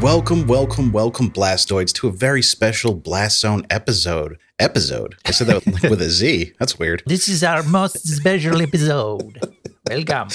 Welcome, welcome, welcome, Blastoids, to a very special Blast Zone episode. Episode? I said that with, with a Z. That's weird. This is our most special episode. Welcome.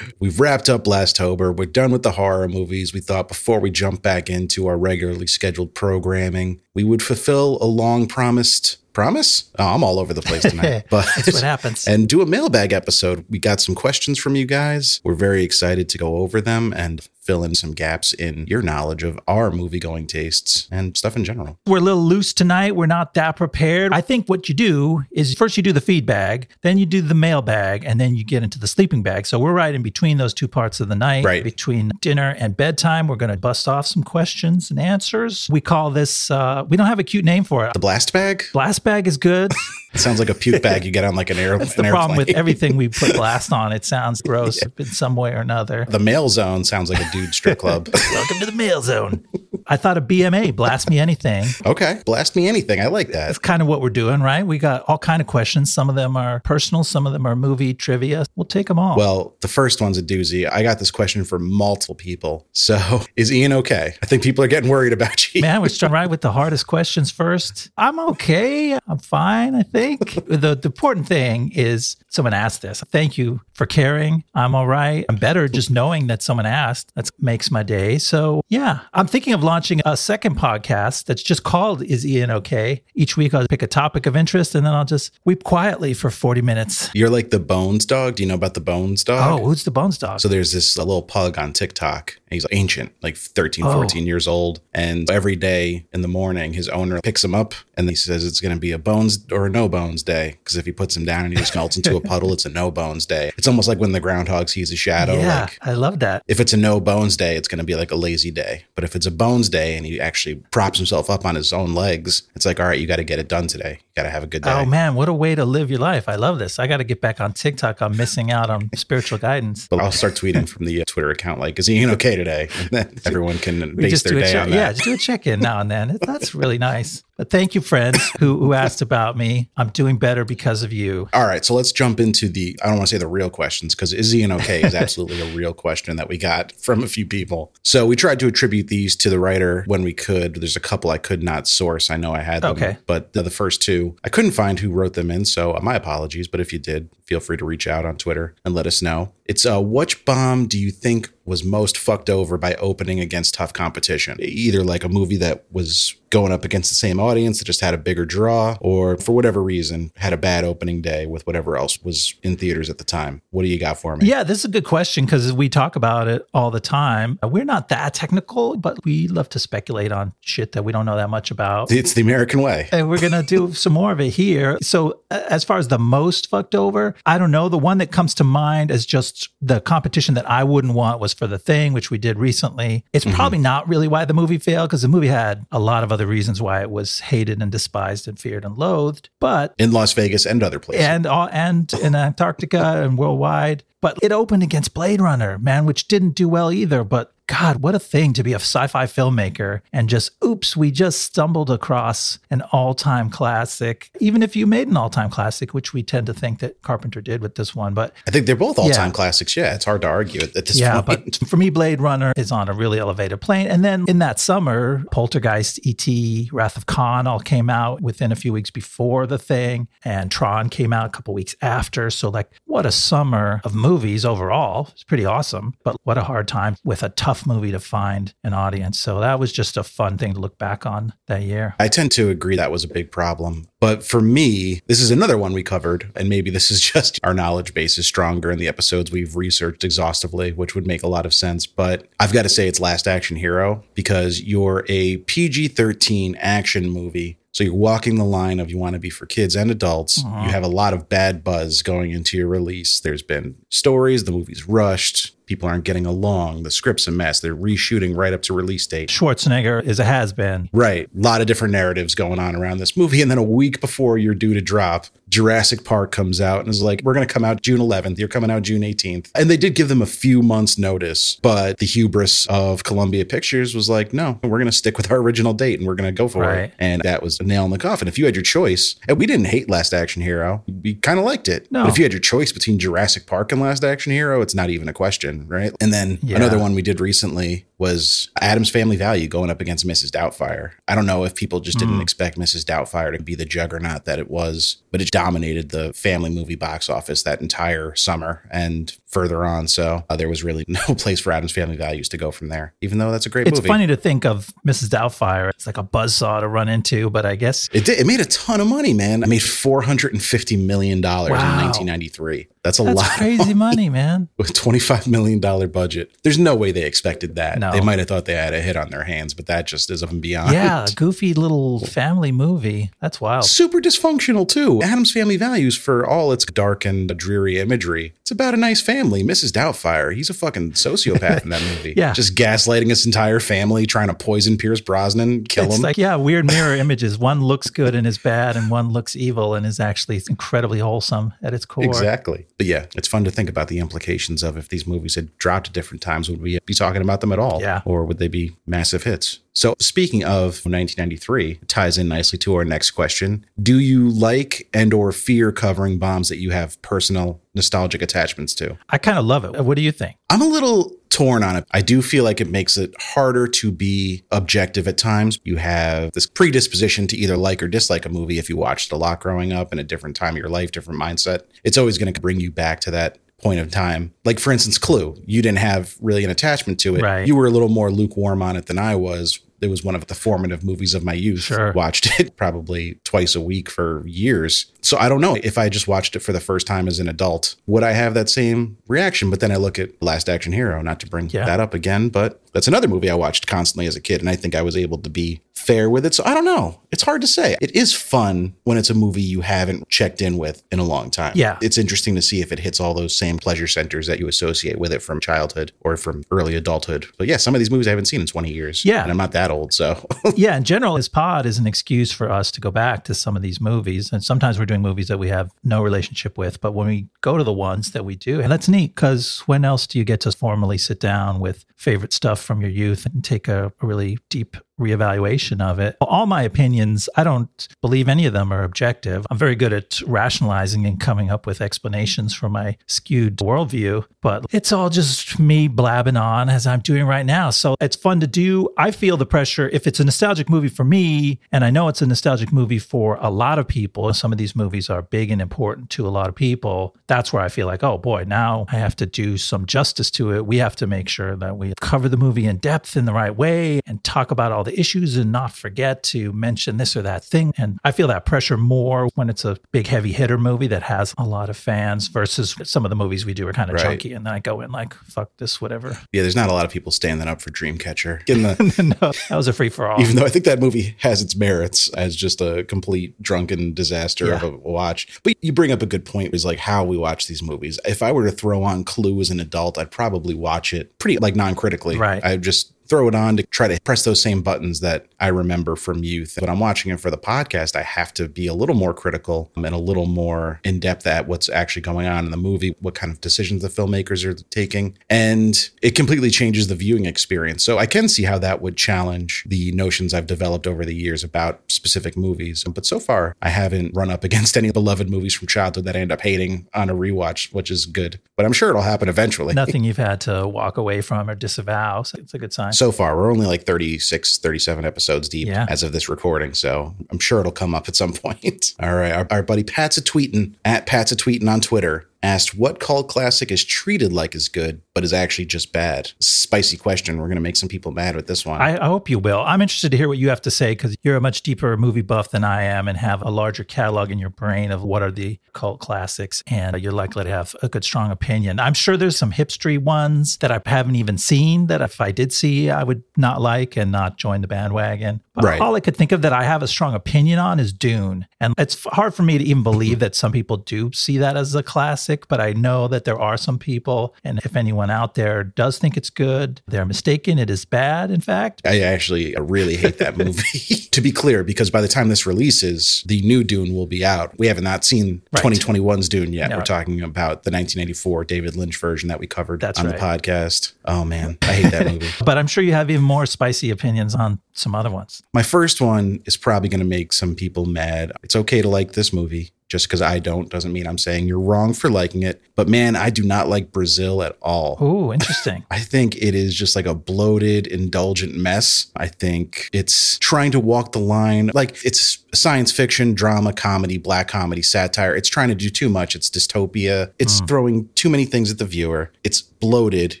We've wrapped up last Blastober. We're done with the horror movies. We thought before we jump back into our regularly scheduled programming, we would fulfill a long promised promise. Oh, I'm all over the place tonight. But That's what happens. and do a mailbag episode. We got some questions from you guys. We're very excited to go over them and fill in some gaps in your knowledge of our movie going tastes and stuff in general. We're a little loose tonight. We're not that prepared. I think what you do is first you do the feed bag, then you do the mail bag, and then you get into the sleeping bag. So we're right in between those two parts of the night. Right. Between dinner and bedtime, we're going to bust off some questions and answers. We call this, uh, we don't have a cute name for it. The blast bag? Blast bag is good. It sounds like a puke bag you get on like an, air, That's the problem with everything we put blast on. It sounds gross in some way or another. the mail zone sounds like a dude strip club. Welcome to the mail zone. I thought of BMA, blast me anything. okay. Blast me anything. I like that. That's kind of what we're doing, right? We got all kind of questions. Some of them are personal, some of them are movie trivia. We'll take them all. Well, the first one's a doozy. I got this question from multiple people. So, is Ian okay? I think people are getting worried about you. Man, we're starting right with the hardest questions first. I'm okay. I'm fine, I think. The, the important thing is someone asked this. Thank you for caring. I'm all right. I'm better just knowing that someone asked. That makes my day. So, yeah, I'm thinking of launching a second podcast that's just called Is Ian Okay? Each week I'll pick a topic of interest and then I'll just weep quietly for 40 minutes. You're like the Bones dog. Do you know about the Bones dog? Oh, who's the Bones Dog? So there's this a little pug on TikTok. He's ancient, like 13, Oh. 14 years old. And every day in the morning, his owner picks him up and he says it's going to be a bones or a no bones day. Because if he puts him down and he just melts into a puddle, it's a no bones day. It's almost like when the groundhog sees a shadow. yeah, Like I love that. if it's a no bones day, it's going to be like a lazy day. But if it's a bones day and he actually props himself up on his own legs, it's like, all right, you got to get it done today. You got to have a good day. Oh man, what a way to live your life. I love this. I got to get back on TikTok. I'm missing out on spiritual guidance. But I'll start tweeting from the uh, Twitter account, like, is Ian okay today? Everyone can base their day check. on that. Yeah, just do a check in now and then. That's really nice. Thank you, friends who, who asked about me. I'm doing better because of you. All right, so let's jump into the. I don't want to say the real questions because is Ian okay is absolutely a real question that we got from a few people. So we tried to attribute these to the writer when we could. There's a couple I could not source. I know I had them, Okay. but the, the first two I couldn't find who wrote them in. So uh, my apologies. But if you did, feel free to reach out on Twitter and let us know. It's uh, which bomb do you think was most fucked over by opening against tough competition? Either like a movie that was going up against the same audience that just had a bigger draw, or for whatever reason had a bad opening day with whatever else was in theaters at the time. What do you got for me? Yeah, this is a good question because we talk about it all the time. Uh, we're not that technical, but we love to speculate on shit that we don't know that much about. It's the American way. and we're gonna do some more of it here. So, as far as the most fucked over, I don't know. The one that comes to mind as just the competition that I wouldn't want was for the thing, which we did recently. It's mm-hmm. probably not really why the movie failed because the movie had a lot of other reasons why it was hated and despised and feared and loathed. But In Las Vegas and other places. and all, and in Antarctica and worldwide. But it opened against Blade Runner, man, which didn't do well either. But God, what a thing to be a sci-fi filmmaker and just oops, we just stumbled across an all-time classic. Even if you made an all-time classic, which we tend to think that Carpenter did with this one, but I think they're both all time Yeah. classics. Yeah, it's hard to argue at this yeah, point. but for me, Blade Runner is on a really elevated plane. And then in that summer, Poltergeist, E.T., Wrath of Khan all came out within a few weeks before the thing, and Tron came out a couple weeks after. So, like, what a summer of movies overall. It's pretty awesome, but what a hard time with a tough movie to find an audience. So, that was just a fun thing to look back on that year. I tend to agree that was a big problem. But for me, this is another one we covered. And maybe this is just our knowledge base is stronger in the episodes we've researched exhaustively, which would make a lot of sense. But I've got to say it's Last Action Hero because you're a PG 13 action movie. So you're walking the line of you want to be for kids and adults. Uh-huh. You have a lot of bad buzz going into your release. There's been stories, the movie's rushed, people aren't getting along, the script's a mess. They're reshooting right up to release date. Schwarzenegger is a has been. Right. A lot of different narratives going on around this movie. And then a week before you're due to drop, Jurassic Park comes out and is like, we're going to come out June 11th. You're coming out June 18th. And they did give them a few months' notice, but the hubris of Columbia Pictures was like, no, we're going to stick with our original date and we're going to go for Right. it. And that was a nail in the coffin. If you had your choice, and we didn't hate Last Action Hero, we kind of liked it. No. But if you had your choice between Jurassic Park and Last Action Hero, it's not even a question, right? And then Yeah. another one we did recently was Addams Family Value going up against Mrs. Doubtfire. I don't know if people just didn't hmm. expect Mrs. Doubtfire to be the juggernaut that it was, but it dominated the family movie box office that entire summer and further on. So uh, there was really no place for Addams Family Values to go from there, even though that's a great It's movie. funny to think of Mrs. Doubtfire. It's like a buzzsaw to run into, but I guess It did. It made a ton of money, man. It made four hundred and fifty million dollars Wow. in nineteen ninety three. That's a lot. that's lot. crazy money, man. with $25 million budget. There's no way they expected that. No. They might have thought they had a hit on their hands, but that just is up and beyond. Yeah, goofy little family movie. That's wild. Super dysfunctional too. Addams Family Values, for all its dark and dreary imagery, it's about a nice family. Mrs. Doubtfire, he's a fucking sociopath in that movie. Yeah. just gaslighting his entire family, trying to poison Pierce Brosnan, kill It's him. like, yeah, weird mirror images. One looks good and is bad, and one looks evil and is actually incredibly wholesome at its core. Exactly. But yeah, it's fun to think about the implications of if these movies had dropped at different times, would we be talking about them at all? Yeah. Or would they be massive hits? So speaking of 1993, it ties in nicely to our next question. Do you like and or fear covering bombs that you have personal nostalgic attachments to? I kind of love it. What do you think? I'm a little torn on it. I do feel like it makes it harder to be objective at times. You have this predisposition to either like or dislike a movie if you watched a lot growing up in a different time of your life, different mindset. It's always going to bring you back to that point of time. Like for instance, Clue. You didn't have really an attachment to it. Right. You were a little more lukewarm on it than I was. It was one of the formative movies of my youth. Sure. Watched it probably twice a week for years. So I don't know if I just watched it for the first time as an adult, would I have that same reaction? But then I look at Last Action Hero, not to bring Yeah. that up again, but that's another movie I watched constantly as a kid, and I think I was able to be fair with it. So I don't know. It's hard to say. It is fun when it's a movie you haven't checked in with in a long time. Yeah. It's interesting to see if it hits all those same pleasure centers that you associate with it from childhood or from early adulthood. But yeah, some of these movies I haven't seen in 20 years. Yeah. And I'm not that old, so yeah, in general, this pod is an excuse for us to go back to some of these movies. And sometimes we're doing movies that we have no relationship with. But when we go to the ones that we do, and that's neat because when else do you get to formally sit down with favorite stuff from your youth and take a, really deep reevaluation of it? All my opinions, I don't believe any of them are objective. I'm very good at rationalizing and coming up with explanations for my skewed worldview, but it's all just me blabbing on as I'm doing right now. So it's fun to do. I feel the pressure if it's a nostalgic movie for me, and I know it's a nostalgic movie for a lot of people. Some of these movies are big and important to a lot of people. That's where I feel like, oh boy, now I have to do some justice to it. We have to make sure that we cover the movie in depth in the right way and talk about all the issues and not forget to mention this or that thing. And I feel that pressure more when it's a big heavy hitter movie that has a lot of fans versus some of the movies we do are kind of Right. chunky. And then I go in like, fuck this, whatever. yeah, there's not a lot of people standing up for Dreamcatcher. The no, that was a free for all. even though I think that movie has its merits as just a complete drunken disaster of a watch. But you bring up a good point is like how we watch these movies. If I were to throw on Clue as an adult, I'd probably watch it pretty like non-critically. Right. I'd just throw it on to try to press those same buttons that I remember from youth. When I'm watching it for the podcast, I have to be a little more critical and a little more in depth at what's actually going on in the movie, what kind of decisions the filmmakers are taking. And it completely changes the viewing experience. So I can see how that would challenge the notions I've developed over the years about specific movies. But so far, I haven't run up against any beloved movies from childhood that I end up hating on a rewatch, which is good. But I'm sure it'll happen eventually. Nothing you've had to walk away from or disavow. So it's a good sign. So far we're only like 36 37 episodes deep Yeah. as of this recording so i'm sure it'll come up at some point all right our, our buddy pat's a tweeting at pat's a tweeting on twitter asked what cult classic is treated like is good but is actually just bad spicy question we're going to make some people mad with this one I, I hope you will. I'm interested to hear what you have to say because you're a much deeper movie buff than I am and have a larger catalog in your brain of what are the cult classics. And you're likely to have a good, strong opinion. I'm sure there's some hipstery ones that I haven't even seen that if I did see, I would not like and not join the bandwagon. But Right. all I could think of that I have a strong opinion on is Dune. And it's hard for me to even believe that some people do see that as a classic. Classic, but I know that there are some people, and if anyone out there does think it's good, they're mistaken. It is bad, in fact. I actually really hate that movie. to be clear, because by the time this releases, the new Dune will be out. We have not seen Right. 2021's Dune yet. No. We're talking about the 1984 David Lynch version that we covered That's on right. the podcast. Oh man, I hate that movie. But I'm sure you have even more spicy opinions on some other ones. My first one is probably going to make some people mad. It's okay to like this movie. Just because I don't doesn't mean I'm saying you're wrong for liking it. But man, I do not like Brazil at all. Ooh, interesting. I think it is just like a bloated, indulgent mess. I think it's trying to walk the line. Like it's science fiction, drama, comedy, black comedy, satire. It's trying to do too much. It's dystopia. It's mm. throwing too many things at the viewer. It's bloated.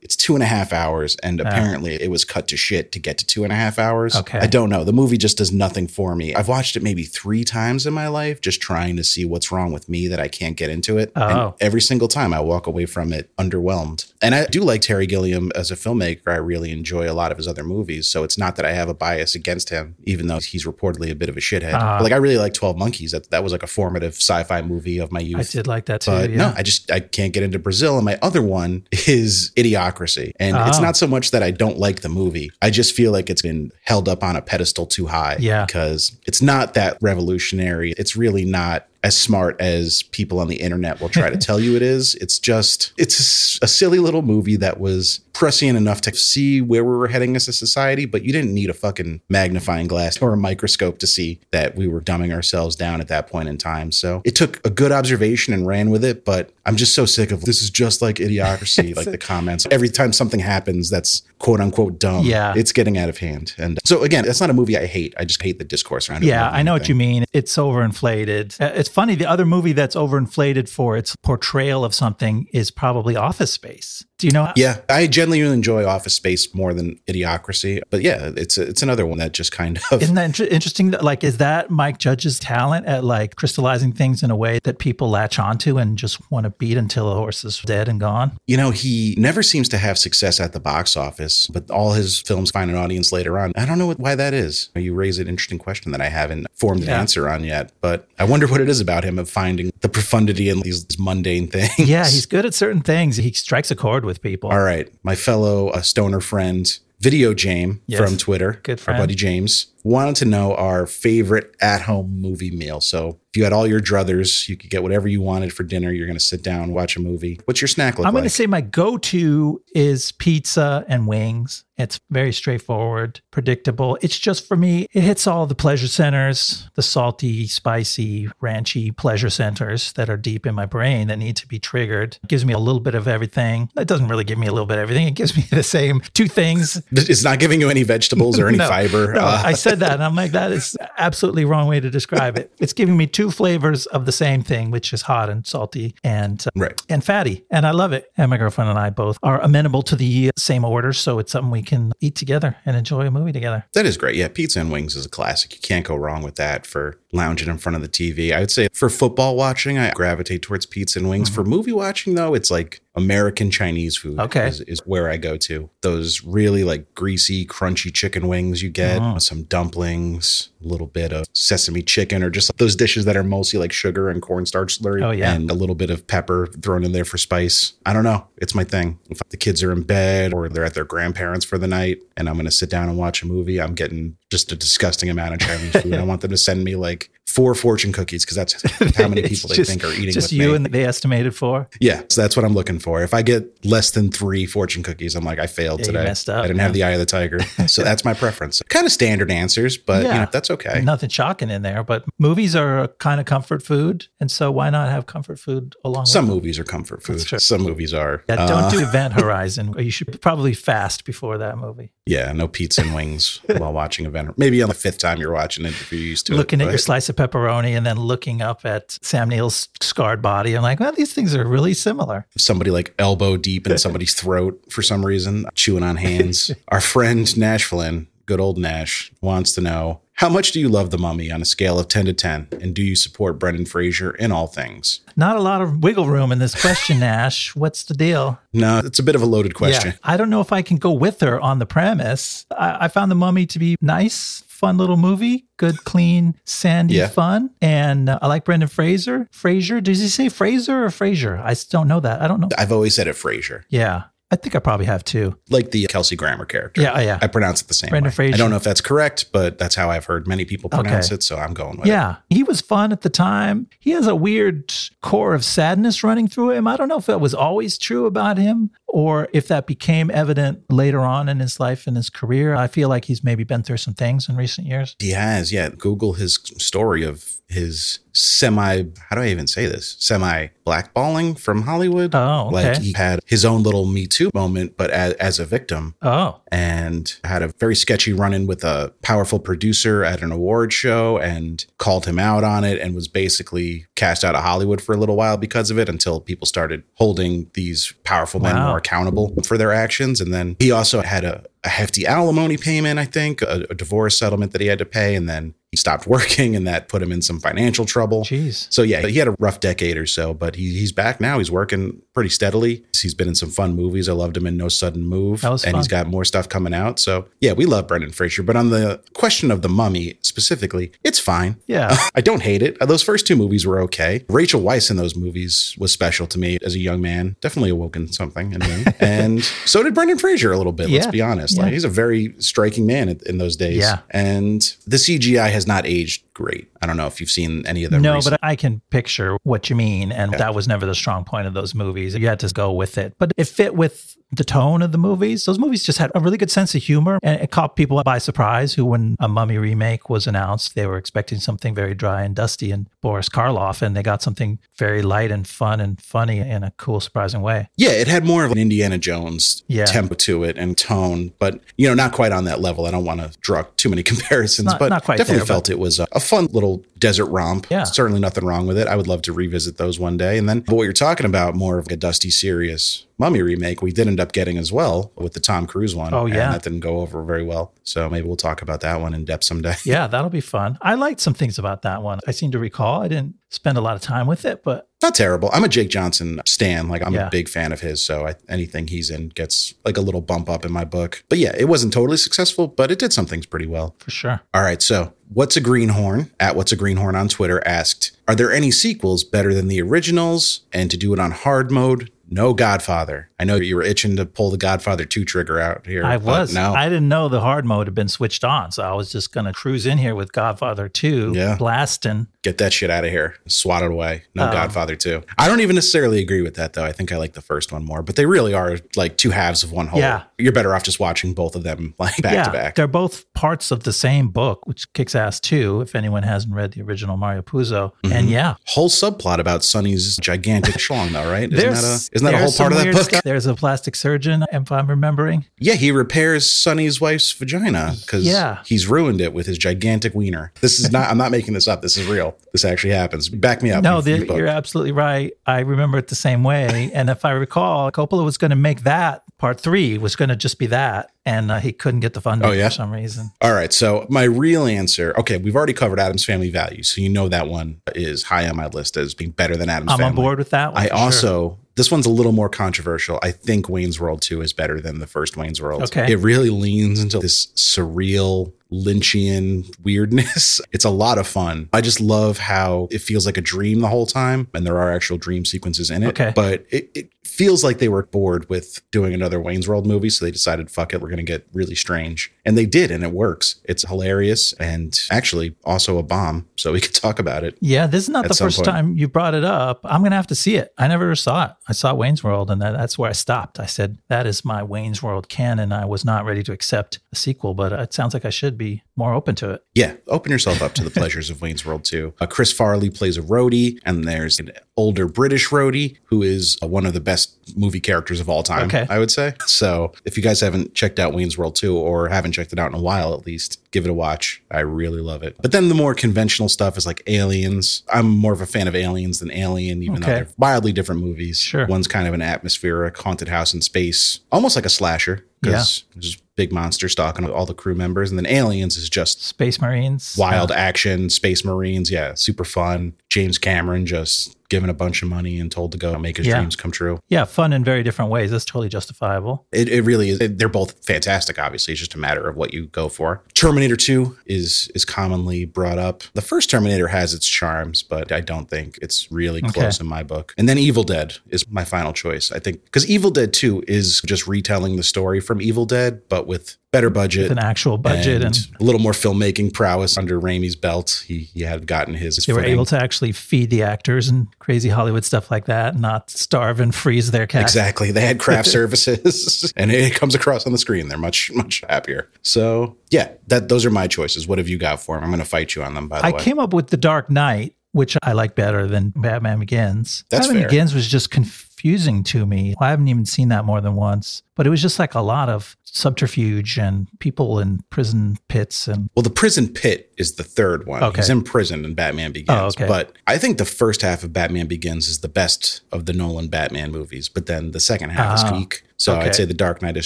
It's two and a half hours. And ah. apparently it was cut to shit to get to two and a half hours. Okay. I don't know. The movie just does nothing for me. I've watched it maybe three times in my life, just trying to see what's wrong with me that I can't get into it. And Oh. every single time I walk away from it underwhelmed. And I do like Terry Gilliam as a filmmaker. I really enjoy a lot of his other movies. So it's not that I have a bias against him, even though he's reportedly a bit of a shithead. But like I really like 12 Monkeys. That that was like a formative sci-fi movie of my youth. I did like that too. But yeah. no, I just I can't get into Brazil. And my other one is Idiocracy. And it's Oh. not so much that I don't like the movie. I just feel like it's been held up on a pedestal too high. Yeah. Because it's not that revolutionary. It's really not as smart as people on the internet will try to tell you it is. It's just it's a silly little movie that was prescient enough to see where we were heading as a society, but you didn't need a fucking magnifying glass or a microscope to see that we were dumbing ourselves down at that point in time. So it took a good observation and ran with it, but I'm just so sick of this is just like idiocracy, like the comments. Every time something happens that's quote unquote dumb, Yeah. it's getting out of hand. And so again, that's not a movie I hate. I just hate the discourse around it. Yeah, I know what you mean. It's overinflated. Uh, It's funny. The other movie that's overinflated for its portrayal of something is probably Office Space. Do you know? Yeah, I genuinely enjoy Office Space more than Idiocracy, but yeah, it's it's another one that just kind of Isn't that inter- interesting? That, like, is that Mike Judge's talent at like crystallizing things in a way that people latch onto and just want to beat until the horse is dead and gone? You know, he never seems to have success at the box office, but all his films find an audience later on. I don't know what, why that is. You raise an interesting question that I haven't formed an Yeah. answer on yet, but I wonder what it is about him of finding the profundity in these, these mundane things. Yeah, he's good at certain things. He strikes a chord with people. All right, my fellow uh, stoner friend, Video Jame Yes. from Twitter, Good our buddy James, wanted to know our favorite at-home movie meal. So if you had all your druthers, you could get whatever you wanted for dinner. You're going to sit down, watch a movie. What's your snack look I'm like? going to say my go to is pizza and wings. It's very straightforward, predictable. It's just for me, it hits all the pleasure centers, the salty, spicy, ranchy pleasure centers that are deep in my brain that need to be triggered. It gives me a little bit of everything. It doesn't really give me a little bit of everything. It gives me the same two things. it's not giving you any vegetables or any No, fiber. No, Uh, I said that, and I'm like, that is absolutely wrong way to describe it. It's giving me two flavors of the same thing, which is hot and salty and uh, right. and fatty, and I love it. And my girlfriend and I both are amenable to the same order, so it's something we can eat together and enjoy a movie together. That is great. Yeah, pizza and wings is a classic. You can't go wrong with that for lounging in front of the TV. I would say for football watching, I gravitate towards pizza and wings. For movie watching, though, it's like American Chinese food Okay. is, is where I go to. Those really like greasy, crunchy chicken wings you get, oh. with some dumplings, little bit of sesame chicken, or just those dishes that are mostly like sugar and cornstarch slurry. Oh, yeah. And a little bit of pepper thrown in there for spice. I don't know. It's my thing. If the kids are in bed or they're at their grandparents for the night and I'm going to sit down and watch a movie, I'm getting just a disgusting amount of Chinese food. I want them to send me like four fortune cookies because that's how many people they just- think are eating Just you me. and they estimated for. yeah, so that's what I'm looking for. If I get less than three fortune cookies, I'm like, I failed Yeah, you today. messed up, I didn't have the eye of the tiger. so that's my preference. Kind of standard answers, but you Yeah. know, that's okay. Nothing shocking in there, but movies are a kind of comfort food, and so why not have comfort food along Some movies are comfort food. Some movies are. Yeah, uh, don't do Event Horizon. You should probably fast before that movie. Yeah, no pizza and wings while watching Event. Maybe on the fifth time you're watching it if you're used to looking it. at your slice of pepperoni and then looking up at Sam Neill's scarred body. I'm like, well, these things are really similar. somebody like elbow deep in somebody's throat for some reason, chewing on hands. Our friend Nash Flynn, good old Nash, wants to know how much do you love the mummy on a scale of 10 to 10? And do you support Brendan Fraser in all things? Not a lot of wiggle room in this question, Nash. What's the deal? No, it's a bit of a loaded question. Yeah, I don't know if I can go with her on the premise. I, I found the mummy to be nice, fun little movie. Good, clean, sandy Yeah. fun. And uh, I like Brendan Fraser. Fraser. Does he say Fraser or Fraser? I don't know that. I don't know. I've always said it Fraser. Yeah. I think I probably have too. like the Kelsey Grammer character. Yeah, yeah. I pronounce it the same Brendan way. Fraser. I don't know if that's correct, but that's how I've heard many people pronounce Okay. it. So I'm going with it. Yeah, he was fun at the time. He has a weird core of sadness running through him. I don't know if that was always true about him or if that became evident later on in his life and his career. I feel like he's maybe been through some things in recent years. He has, yeah. Google his story of his semi, how do I even say this? Semi blackballing from Hollywood. Oh, okay. Like he had his own little Me Too moment, but as, as a victim. Oh, and had a very sketchy run in with a powerful producer at an award show and called him out on it and was basically cast out of Hollywood for a little while because of it until people started holding these powerful men Wow. more accountable for their actions. And then he also had a, a hefty alimony payment, I think, a, a divorce settlement that he had to pay. And then he stopped working and that put him in some financial trouble. jeez. So yeah, he had a rough decade or so, but he, he's back now. He's working pretty steadily. He's been in some fun movies. I loved him in No Sudden Move, That was and fun. he's got more stuff coming out. So yeah, we love Brendan Fraser. But on the question of the Mummy specifically, it's fine. Yeah. I don't hate it. Uh, those first two movies were okay. Rachel Weisz in those movies was special to me as a young man. Definitely awoken something in me. and so did Brendan Fraser a little bit. Let's be honest. Yeah. Like he's a very striking man in those days. Yeah. And the CGI has not aged great. I don't know if you've seen any of them. No, recently. but I can picture what you mean. And that was never the strong point of those movies. You had to go with it. But it fit with the tone of the movies. Those movies just had a really good sense of humor and it caught people by surprise who, when a mummy remake was announced, they were expecting something very dry and dusty and Boris Karloff, and they got something very light and fun and funny in a cool, surprising way. Yeah, it had more of an Indiana Jones Yeah. tempo to it and tone, but you know, not quite on that level. I don't want to draw too many comparisons, Not- but not quite definitely there, felt it was a, a fun little desert romp. Yeah. certainly nothing wrong with it. I would love to revisit those one day. And then, but what you're talking about, more of a dusty, serious Mummy remake, we did end up getting as well with the Tom Cruise one. Oh, yeah. and that didn't go over very well. So maybe we'll talk about that one in depth someday. Yeah, that'll be fun. I liked some things about that one. I seem to recall. I didn't spend a lot of time with it, but Not terrible. I'm a Jake Johnson stan. Like I'm Yeah. a big fan of his. So I, anything he's in gets like a little bump up in my book. But yeah, it wasn't totally successful, but it did some things pretty well. for sure. All right. So what's a greenhorn at what's a greenhorn on Twitter asked, are there any sequels better than the originals? And to do it on hard mode, no Godfather. I know you were itching to pull the Godfather 2 trigger out here. I was. No. I didn't know the hard mode had been switched on. So I was just going to cruise in here with Godfather 2, Yeah. blasting. Get that shit out of here. Swat it away. No Oh. Godfather 2. I don't even necessarily agree with that, though. I think I like the first one more, but they really are like two halves of one whole. Yeah. You're better off just watching both of them like back yeah, to back. they're both parts of the same book, which kicks ass too, if anyone hasn't read the original Mario Puzo. Mm-hmm. And yeah, Whole subplot about Sonny's gigantic schlong, though, right? Isn't that a, isn't that a whole part of that book? stuff. There's a plastic surgeon, if I'm remembering. Yeah, he repairs Sonny's wife's vagina because Yeah. he's ruined it with his gigantic wiener. This is not, I'm not making this up. This is real. This actually happens. Back me up. No, the, you're absolutely right. I remember it the same way. and if I recall, Coppola was going to make that part three was going to just be that, and uh, he couldn't get the funding Oh, yeah? for some reason. All right. So my real answer, okay, we've already covered Addams Family Values. So you know that one is high on my list as being better than Addams I'm Family. on board with that one. I for sure. also, this one's a little more controversial. I think Wayne's World 2 is better than the first Wayne's World. Okay. It really leans into this surreal, Lynchian weirdness. It's a lot of fun. I just love how it feels like a dream the whole time, and there are actual dream sequences in it. Okay. But it, it feels like they were bored with doing another Wayne's World movie, so they decided, fuck it, we're going to get really strange. And they did, and it works. It's hilarious and actually also a bomb, so we could talk about it. Yeah, this is not the first point. time you brought it up. I'm going to have to see it. I never saw it. I saw Wayne's World, and that, that's where I stopped. I said, that is my Wayne's World canon. I was not ready to accept a sequel, but it sounds like I should be be more open to it. Yeah, open yourself up to the pleasures of Wayne's World too. Uh, Chris Farley plays a roadie, and there's an older British roadie who is uh, one of the best movie characters of all time, Okay. I would say. So if you guys haven't checked out Wayne's World 2 or haven't checked it out in a while at least, give it a watch. I really love it. But then the more conventional stuff is like Aliens. I'm more of a fan of Aliens than Alien, even though they're wildly different movies. Sure. One's kind of an atmospheric haunted house in space, almost like a slasher because there's big monster stalking all the crew members. And then Aliens is just Space Marines. wild oh. action, space marines. Yeah, super fun. James Cameron just given a bunch of money and told to go make his Yeah. dreams come true. Yeah, fun in very different ways. That's totally justifiable. It, it really is. They're both fantastic. Obviously, it's just a matter of what you go for. Terminator Two is is commonly brought up. The first Terminator has its charms, but I don't think it's really Okay. close in my book. And then Evil Dead is my final choice. I think because Evil Dead Two is just retelling the story from Evil Dead, but with better budget. With an actual budget and, a little more filmmaking prowess under Raimi's belt. He he had gotten his. they were able to actually feed the actors and crazy Hollywood stuff like that, not starve and freeze their cats. Exactly. They had craft services and it comes across on the screen. They're much, much happier. So yeah, that those are my choices. What have you got for them? I'm going to fight you on them, by the I way. I came up with The Dark Knight, which I like better than Batman Begins. That's Batman fair. Begins was just confusing to me. I haven't even seen that more than once, but it was just like a lot of subterfuge and people in prison pits and well, the prison pit is the third one. Okay. He's in prison in Batman Begins. Oh, okay. But I think the first half of Batman Begins is the best of the Nolan Batman movies, but then the second half Ah, is weak. So okay. I'd say The Dark Knight is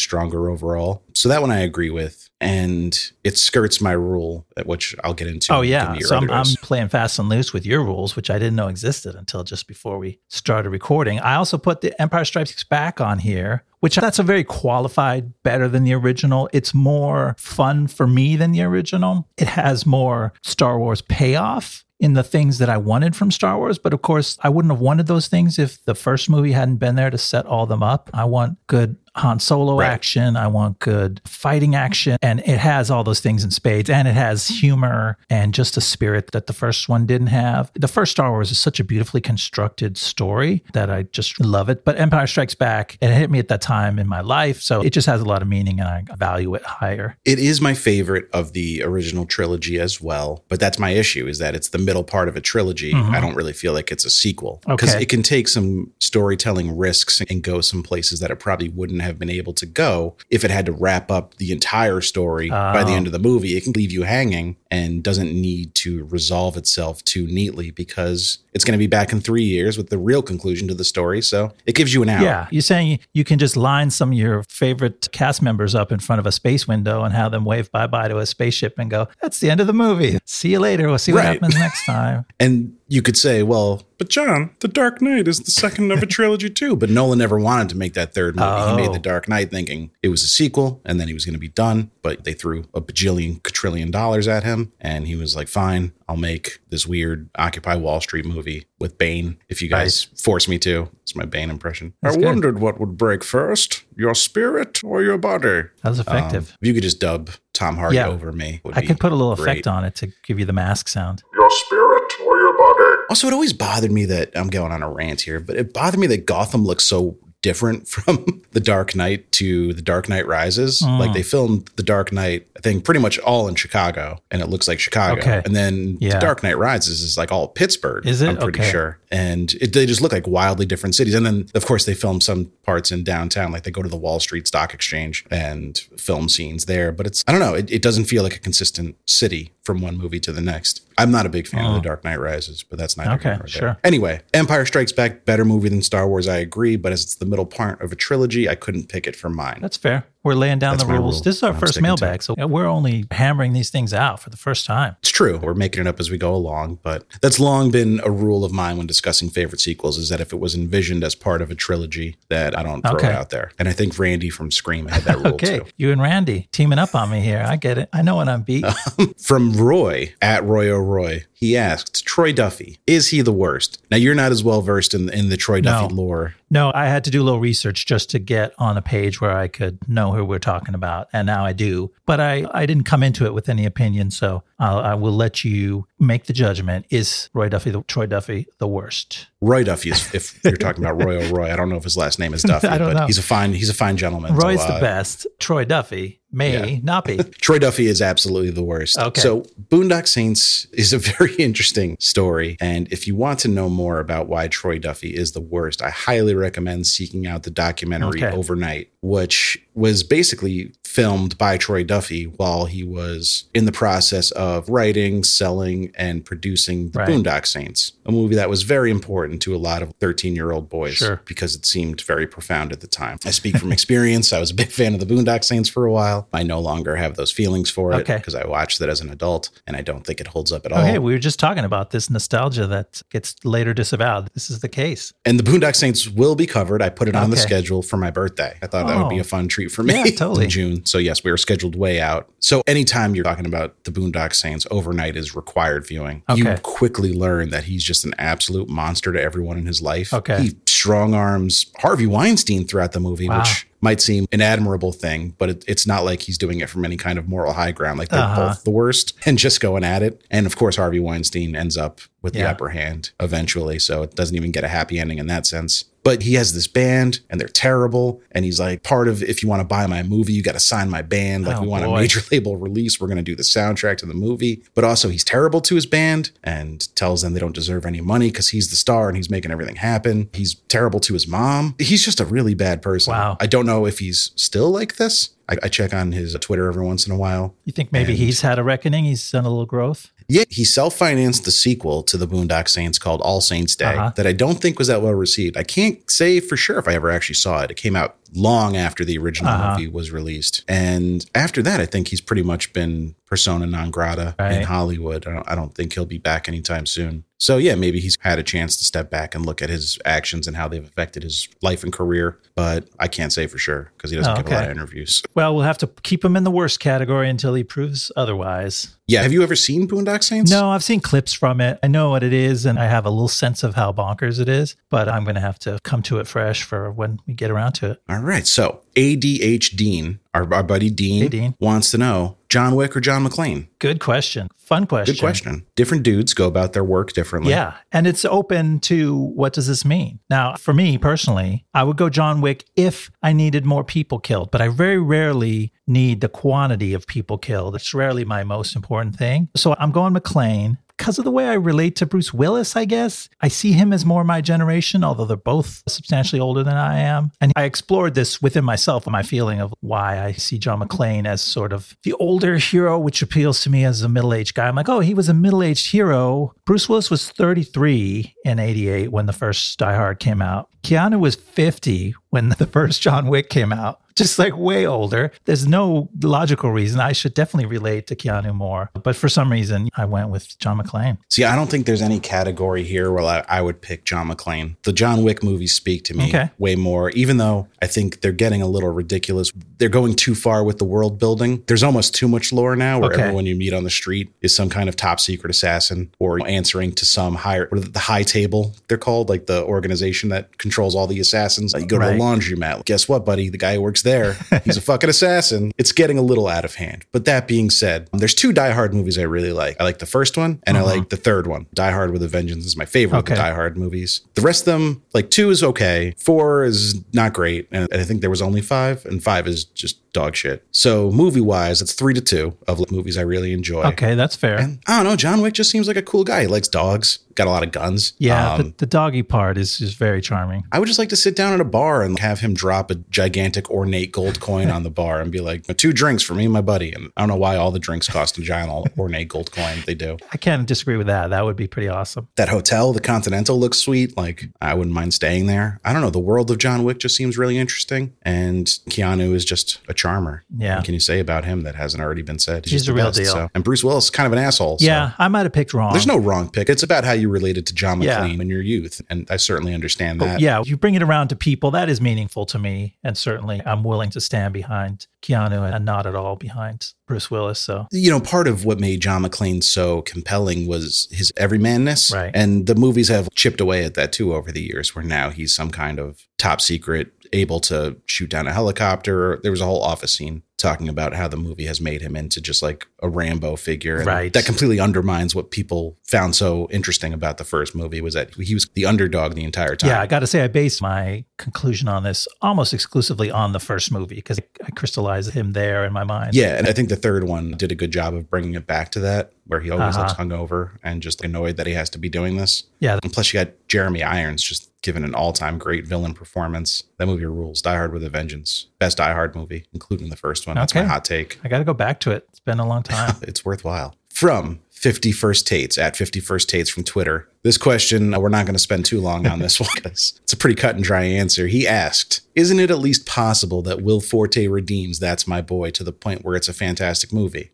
stronger overall. So that one I agree with. And it skirts my rule, uh, which I'll get into. Oh yeah, your so I'm, I'm playing fast and loose with your rules, which I didn't know existed until just before we started recording. I also put the Empire Strikes Back on here, which that's a very qualified, better than the original. It's more fun for me than the original. It has more Star Wars payoff in the things that I wanted from Star Wars, but of course I wouldn't have wanted those things if the first movie hadn't been there to set all them up. I want good Han Solo Right. action. I want good fighting action. And it has all those things in spades. And it has humor and just a spirit that the first one didn't have. The first Star Wars is such a beautifully constructed story that I just love it. But Empire Strikes Back, it hit me at that time in my life. So it just has a lot of meaning and I value it higher. It is my favorite of the original trilogy as well, but that's my issue is that it's the middle part of a trilogy. I don't really feel like it's a sequel because Mm-hmm. Okay. it can take some storytelling risks and go some places that it probably wouldn't have been able to go if it had to wrap up the entire story by the Oh. end of the movie. It can leave you hanging and doesn't need to resolve itself too neatly because it's going to be back in 3 years with the real conclusion to the story, so it gives you an out. Yeah. You're saying you can just line some of your favorite cast members up in front of a space window and have them wave bye bye to a spaceship and go, that's the end of the movie. See you later. We'll see what Right. happens next time. And you could say, well, but John, The Dark Knight is the second of a trilogy too. But Nolan never wanted to make that third movie. He made Oh. The Dark Knight thinking it was a sequel and then he was going to be done. But they threw a bajillion, quadrillion dollars at him. And he was like, fine, I'll make this weird Occupy Wall Street movie with Bane if you guys force me to. It's my Bane impression. That's I good. wondered what would break first, your spirit or your body. That was effective. Um, if you could just dub Tom Hardy Yeah. over me, would I be could put a little great. effect on it to give you the mask sound. Your spirit or your body? Also, it always bothered me that I'm going on a rant here, but it bothered me that Gotham looks so different from The Dark Knight to The Dark Knight Rises. Mm. Like they filmed The Dark Knight, I think, pretty much all in Chicago, and it looks like Chicago. Okay. And then Yeah. The Dark Knight Rises is like all Pittsburgh. Is it? I'm pretty Okay. sure. And it, they just look like wildly different cities. And then, of course, they film some parts in downtown, like they go to the Wall Street Stock Exchange and film scenes there. But it's, I don't know, it, it doesn't feel like a consistent city from one movie to the next. I'm not a big fan of The oh. Dark Knight Rises, but that's not Oh. Okay, sure. Anyway, Empire Strikes Back, better movie than Star Wars, I agree. But as it's the middle part of a trilogy, I couldn't pick it for mine. That's fair. We're laying down That's the rules. rule. This is our I'm first mailbag, so we're only hammering these things out for the first time. It's true. We're making it up as we go along, but that's long been a rule of mine when discussing favorite sequels is that if it was envisioned as part of a trilogy, that I don't throw Okay. it out there. And I think Randy from Scream had that rule Okay, too. you and Randy teaming up on me here. I get it. I know when I'm beat. From Roy at Roy O'Roy, he asked, Troy Duffy, is he the worst? Now you're not as well versed in in the Troy Duffy No. lore. No, I had to do a little research just to get on a page where I could know who we're talking about, and now I do. But I, I didn't come into it with any opinion, so I'll, I will let you make the judgment. Is Roy Duffy, the, Troy Duffy, the worst? Roy Duffy is if you're talking about Roy O'Roy. I don't know if his last name is Duffy, I don't but know. he's a fine he's a fine gentleman. So, Roy's uh, the best. Troy Duffy may Yeah. not be. Troy Duffy is absolutely the worst. Okay. So, Boondock Saints is a very interesting story. And if you want to know more about why Troy Duffy is the worst, I highly recommend seeking out the documentary Okay. Overnight, which was basically filmed by Troy Duffy while he was in the process of writing, selling, and producing The Right. Boondock Saints, a movie that was very important to a lot of 13 year old boys Sure. because it seemed very profound at the time. I speak from experience. I was a big fan of The Boondock Saints for a while. I no longer have those feelings for it Okay. because I watched it as an adult and I don't think it holds up at oh, all. Okay, we were just talking about this nostalgia that gets later disavowed. This is the case. And the Boondock Saints will be covered. I put it on the schedule for my birthday. I thought that would be a fun treat for me Yeah, totally. in June. So yes, we were scheduled way out. So anytime you're talking about the Boondock Saints, overnight is required viewing. Okay. You quickly learn that he's just an absolute monster to everyone in his life. Okay. He strong arms Harvey Weinstein throughout the movie, Wow. which might seem an admirable thing, but it, it's not like he's doing it from any kind of moral high ground. Like they're Uh-huh. both the worst and just going at it. And of course, Harvey Weinstein ends up with the upper hand eventually. So it doesn't even get a happy ending in that sense. But he has this band and they're terrible. And he's like, part of if you want to buy my movie, you got to sign my band. Like, Oh, we want boy. a major label release. We're going to do the soundtrack to the movie. But also, he's terrible to his band and tells them they don't deserve any money because he's the star and he's making everything happen. He's terrible to his mom. He's just a really bad person. Wow. I don't know if he's still like this. I, I check on his Twitter every once in a while. You think maybe he's had a reckoning? He's done a little growth? Yeah, he self-financed the sequel to the Boondock Saints called All Saints Day Uh-huh. that I don't think was that well received. I can't say for sure if I ever actually saw it. It came out long after the original Uh-huh. movie was released, and after that, I think he's pretty much been persona non grata in Hollywood. I don't, I don't think he'll be back anytime soon. So yeah, maybe he's had a chance to step back and look at his actions and how they've affected his life and career, but I can't say for sure because he doesn't Oh, give a lot of interviews. Well, we'll have to keep him in the worst category until he proves otherwise. Yeah, have you ever seen Boondock Saints? No, I've seen clips from it. I know what it is, and I have a little sense of how bonkers it is, but I'm going to have to come to it fresh for when we get around to it. All right. So ADH Dean, our, our buddy Dean, Hey, Dean. wants to know John Wick or John McClane? Good question. Fun question. Good question. Different dudes go about their work differently. Yeah. And it's open to what does this mean? Now, for me personally, I would go John Wick if I needed more people killed, but I very rarely need the quantity of people killed. It's rarely my most important thing. So I'm going McClane. Because of the way I relate to Bruce Willis, I guess. I see him as more my generation, although they're both substantially older than I am. And I explored this within myself, and my feeling of why I see John McClane as sort of the older hero, which appeals to me as a middle aged guy. I'm like, oh, he was a middle aged hero. Bruce Willis was 33 in 88 when the first Die Hard came out. Keanu was 50 when the first John Wick came out, just like way older. There's no logical reason. I should definitely relate to Keanu more. But for some reason, I went with John McClane. See, I don't think there's any category here where I, I would pick John McClane. The John Wick movies speak to me Okay. way more, even though I think they're getting a little ridiculous. They're going too far with the world building. There's almost too much lore now where Okay. everyone you meet on the street is some kind of top secret assassin or answering to some higher, what the high table, they're called, like the organization that controls all the assassins. Like you go to Right. laundromat. Guess what, buddy? The guy who works there, he's a fucking assassin. It's getting a little out of hand. But that being said, there's two Die Hard movies I really like. I like the first one and I like the third one. Die Hard with a Vengeance is my favorite of Uh-huh. The Die Hard movies. The rest of them, like two is okay, four is not great, and I think there was only five, and five is just dog shit. So movie wise, it's three to two of movies I really enjoy. Okay, that's fair. And I don't know, John Wick just seems like a cool guy. He likes dogs, got a lot of guns. yeah, Um, the, the doggy part is, is very charming. I would just like to sit down at a bar and have him drop a gigantic ornate gold coin on the bar and be like, two drinks for me and my buddy. And I don't know why all the drinks cost a giant ornate gold coin. They do. I can't disagree with that. That would be pretty awesome. That hotel, the Continental, looks sweet. Like, I wouldn't mind staying there. I don't know. The world of John Wick just seems really interesting. And Keanu is just a charmer. Yeah. What can you say about him that hasn't already been said? He's just the the real best, deal. so. And Bruce Willis is kind of an asshole. so- Yeah, I might have picked wrong. There's no wrong pick. It's about how you related to John Yeah. McClane in your youth. And I certainly understand oh, that. yeah, you bring it around to people, that is meaningful to me. And certainly I'm willing to stand behind Keanu and not at all behind Bruce Willis. So you know, part of what made John McClane so compelling was his everymanness. Right. And the movies have chipped away at that too over the years, where now he's some kind of top secret, able to shoot down a helicopter. There was a whole office scene talking about how the movie has made him into just like a Rambo figure. Right. That completely undermines what people found so interesting about the first movie was that he was the underdog the entire time. yeah, I got to say, I based my conclusion on this almost exclusively on the first movie because I crystallized him there in my mind. Yeah, and I think the third one did a good job of bringing it back to that, where he always Uh-huh. looks hungover and just annoyed that he has to be doing this. Yeah. And plus, you got Jeremy Irons just given an all time great villain performance. That movie rules. Die Hard with a Vengeance. Best Die Hard movie, including the first one. That's Okay. my hot take. I got to go back to it. It's been a long time. It's worthwhile. From 51st Tates at 51st Tates from Twitter. This question, uh, we're not going to spend too long on this one because it's a pretty cut and dry answer. He asked, Isn't it at least possible that Will Forte redeems That's My Boy to the point where it's a fantastic movie?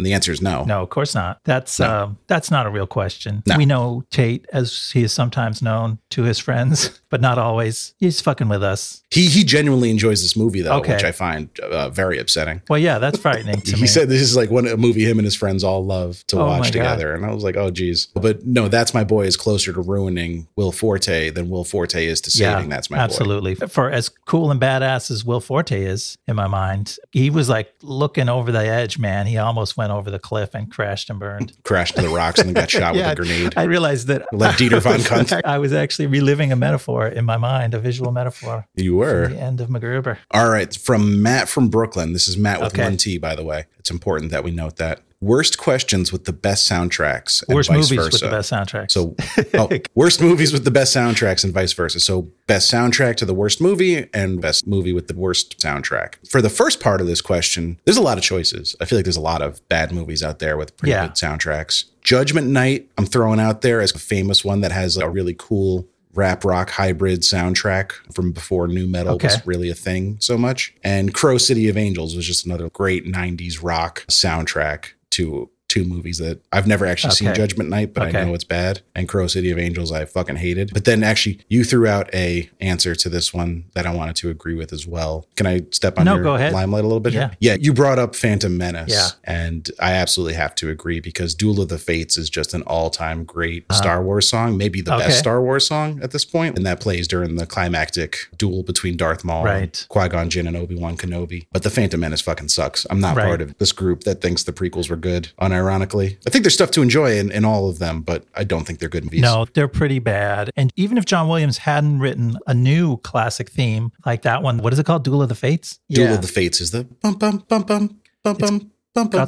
And the answer is no. No, of course not. That's No. um, that's not a real question. No. We know Tate, as he is sometimes known to his friends, but not always. He's fucking with us. He, he genuinely enjoys this movie, though, Okay. which I find uh, very upsetting. Well, yeah, that's frightening to he me. said this is like one a movie him and his friends all love to Oh watch God. together, and I was like, oh geez. But no, that's my boy is closer to ruining Will Forte than Will Forte is to saving that's my boy. absolutely. For as cool and badass as Will Forte is in my mind, he was like looking over the edge, man. He almost went over the cliff and crashed and burned. Crashed to the rocks and then got shot Yeah, with a grenade. I realized that Let Dieter von I was- Kunt- I was actually reliving a metaphor in my mind, a visual metaphor. you were. The end of MacGruber. All right, from Matt from Brooklyn. This is Matt with Okay. one T, by the way. It's important that we note that. Worst questions with the best soundtracks and Worst vice movies versa. with the best soundtracks. So, oh, worst movies with the best soundtracks and vice versa. So, best soundtrack to the worst movie and best movie with the worst soundtrack. For the first part of this question, there's a lot of choices. I feel like there's a lot of bad movies out there with pretty Yeah. good soundtracks. Judgment Night, I'm throwing out there as a famous one that has a really cool rap rock hybrid soundtrack from before nu metal Okay. was really a thing so much. And Crow City of Angels was just another great 90s rock soundtrack to two movies that I've never actually seen Judgment Night, but Okay. I know it's bad. And Crow City of Angels I fucking hated. But then actually you threw out a answer to this one that I wanted to agree with as well. Can I step on No, your go ahead. limelight a little bit? here? Yeah, you brought up Phantom Menace. Yeah. And I absolutely have to agree because Duel of the Fates is just an all-time great Star Wars song, maybe the Uh-huh. Okay. best Star Wars song at this point. And that plays during the climactic duel between Darth Maul, Right. Qui-Gon Jinn, and Obi-Wan Kenobi. But the Phantom Menace fucking sucks. I'm not Right. part of this group that thinks the prequels were good, ironically. I think there's stuff to enjoy in, in all of them, but I don't think they're good movies. No, they're pretty bad. And even if John Williams hadn't written a new classic theme like that one, what is it called? Duel of the Fates? Duel of the Fates is the bum, bum, bum, bum, bum, it's- bum.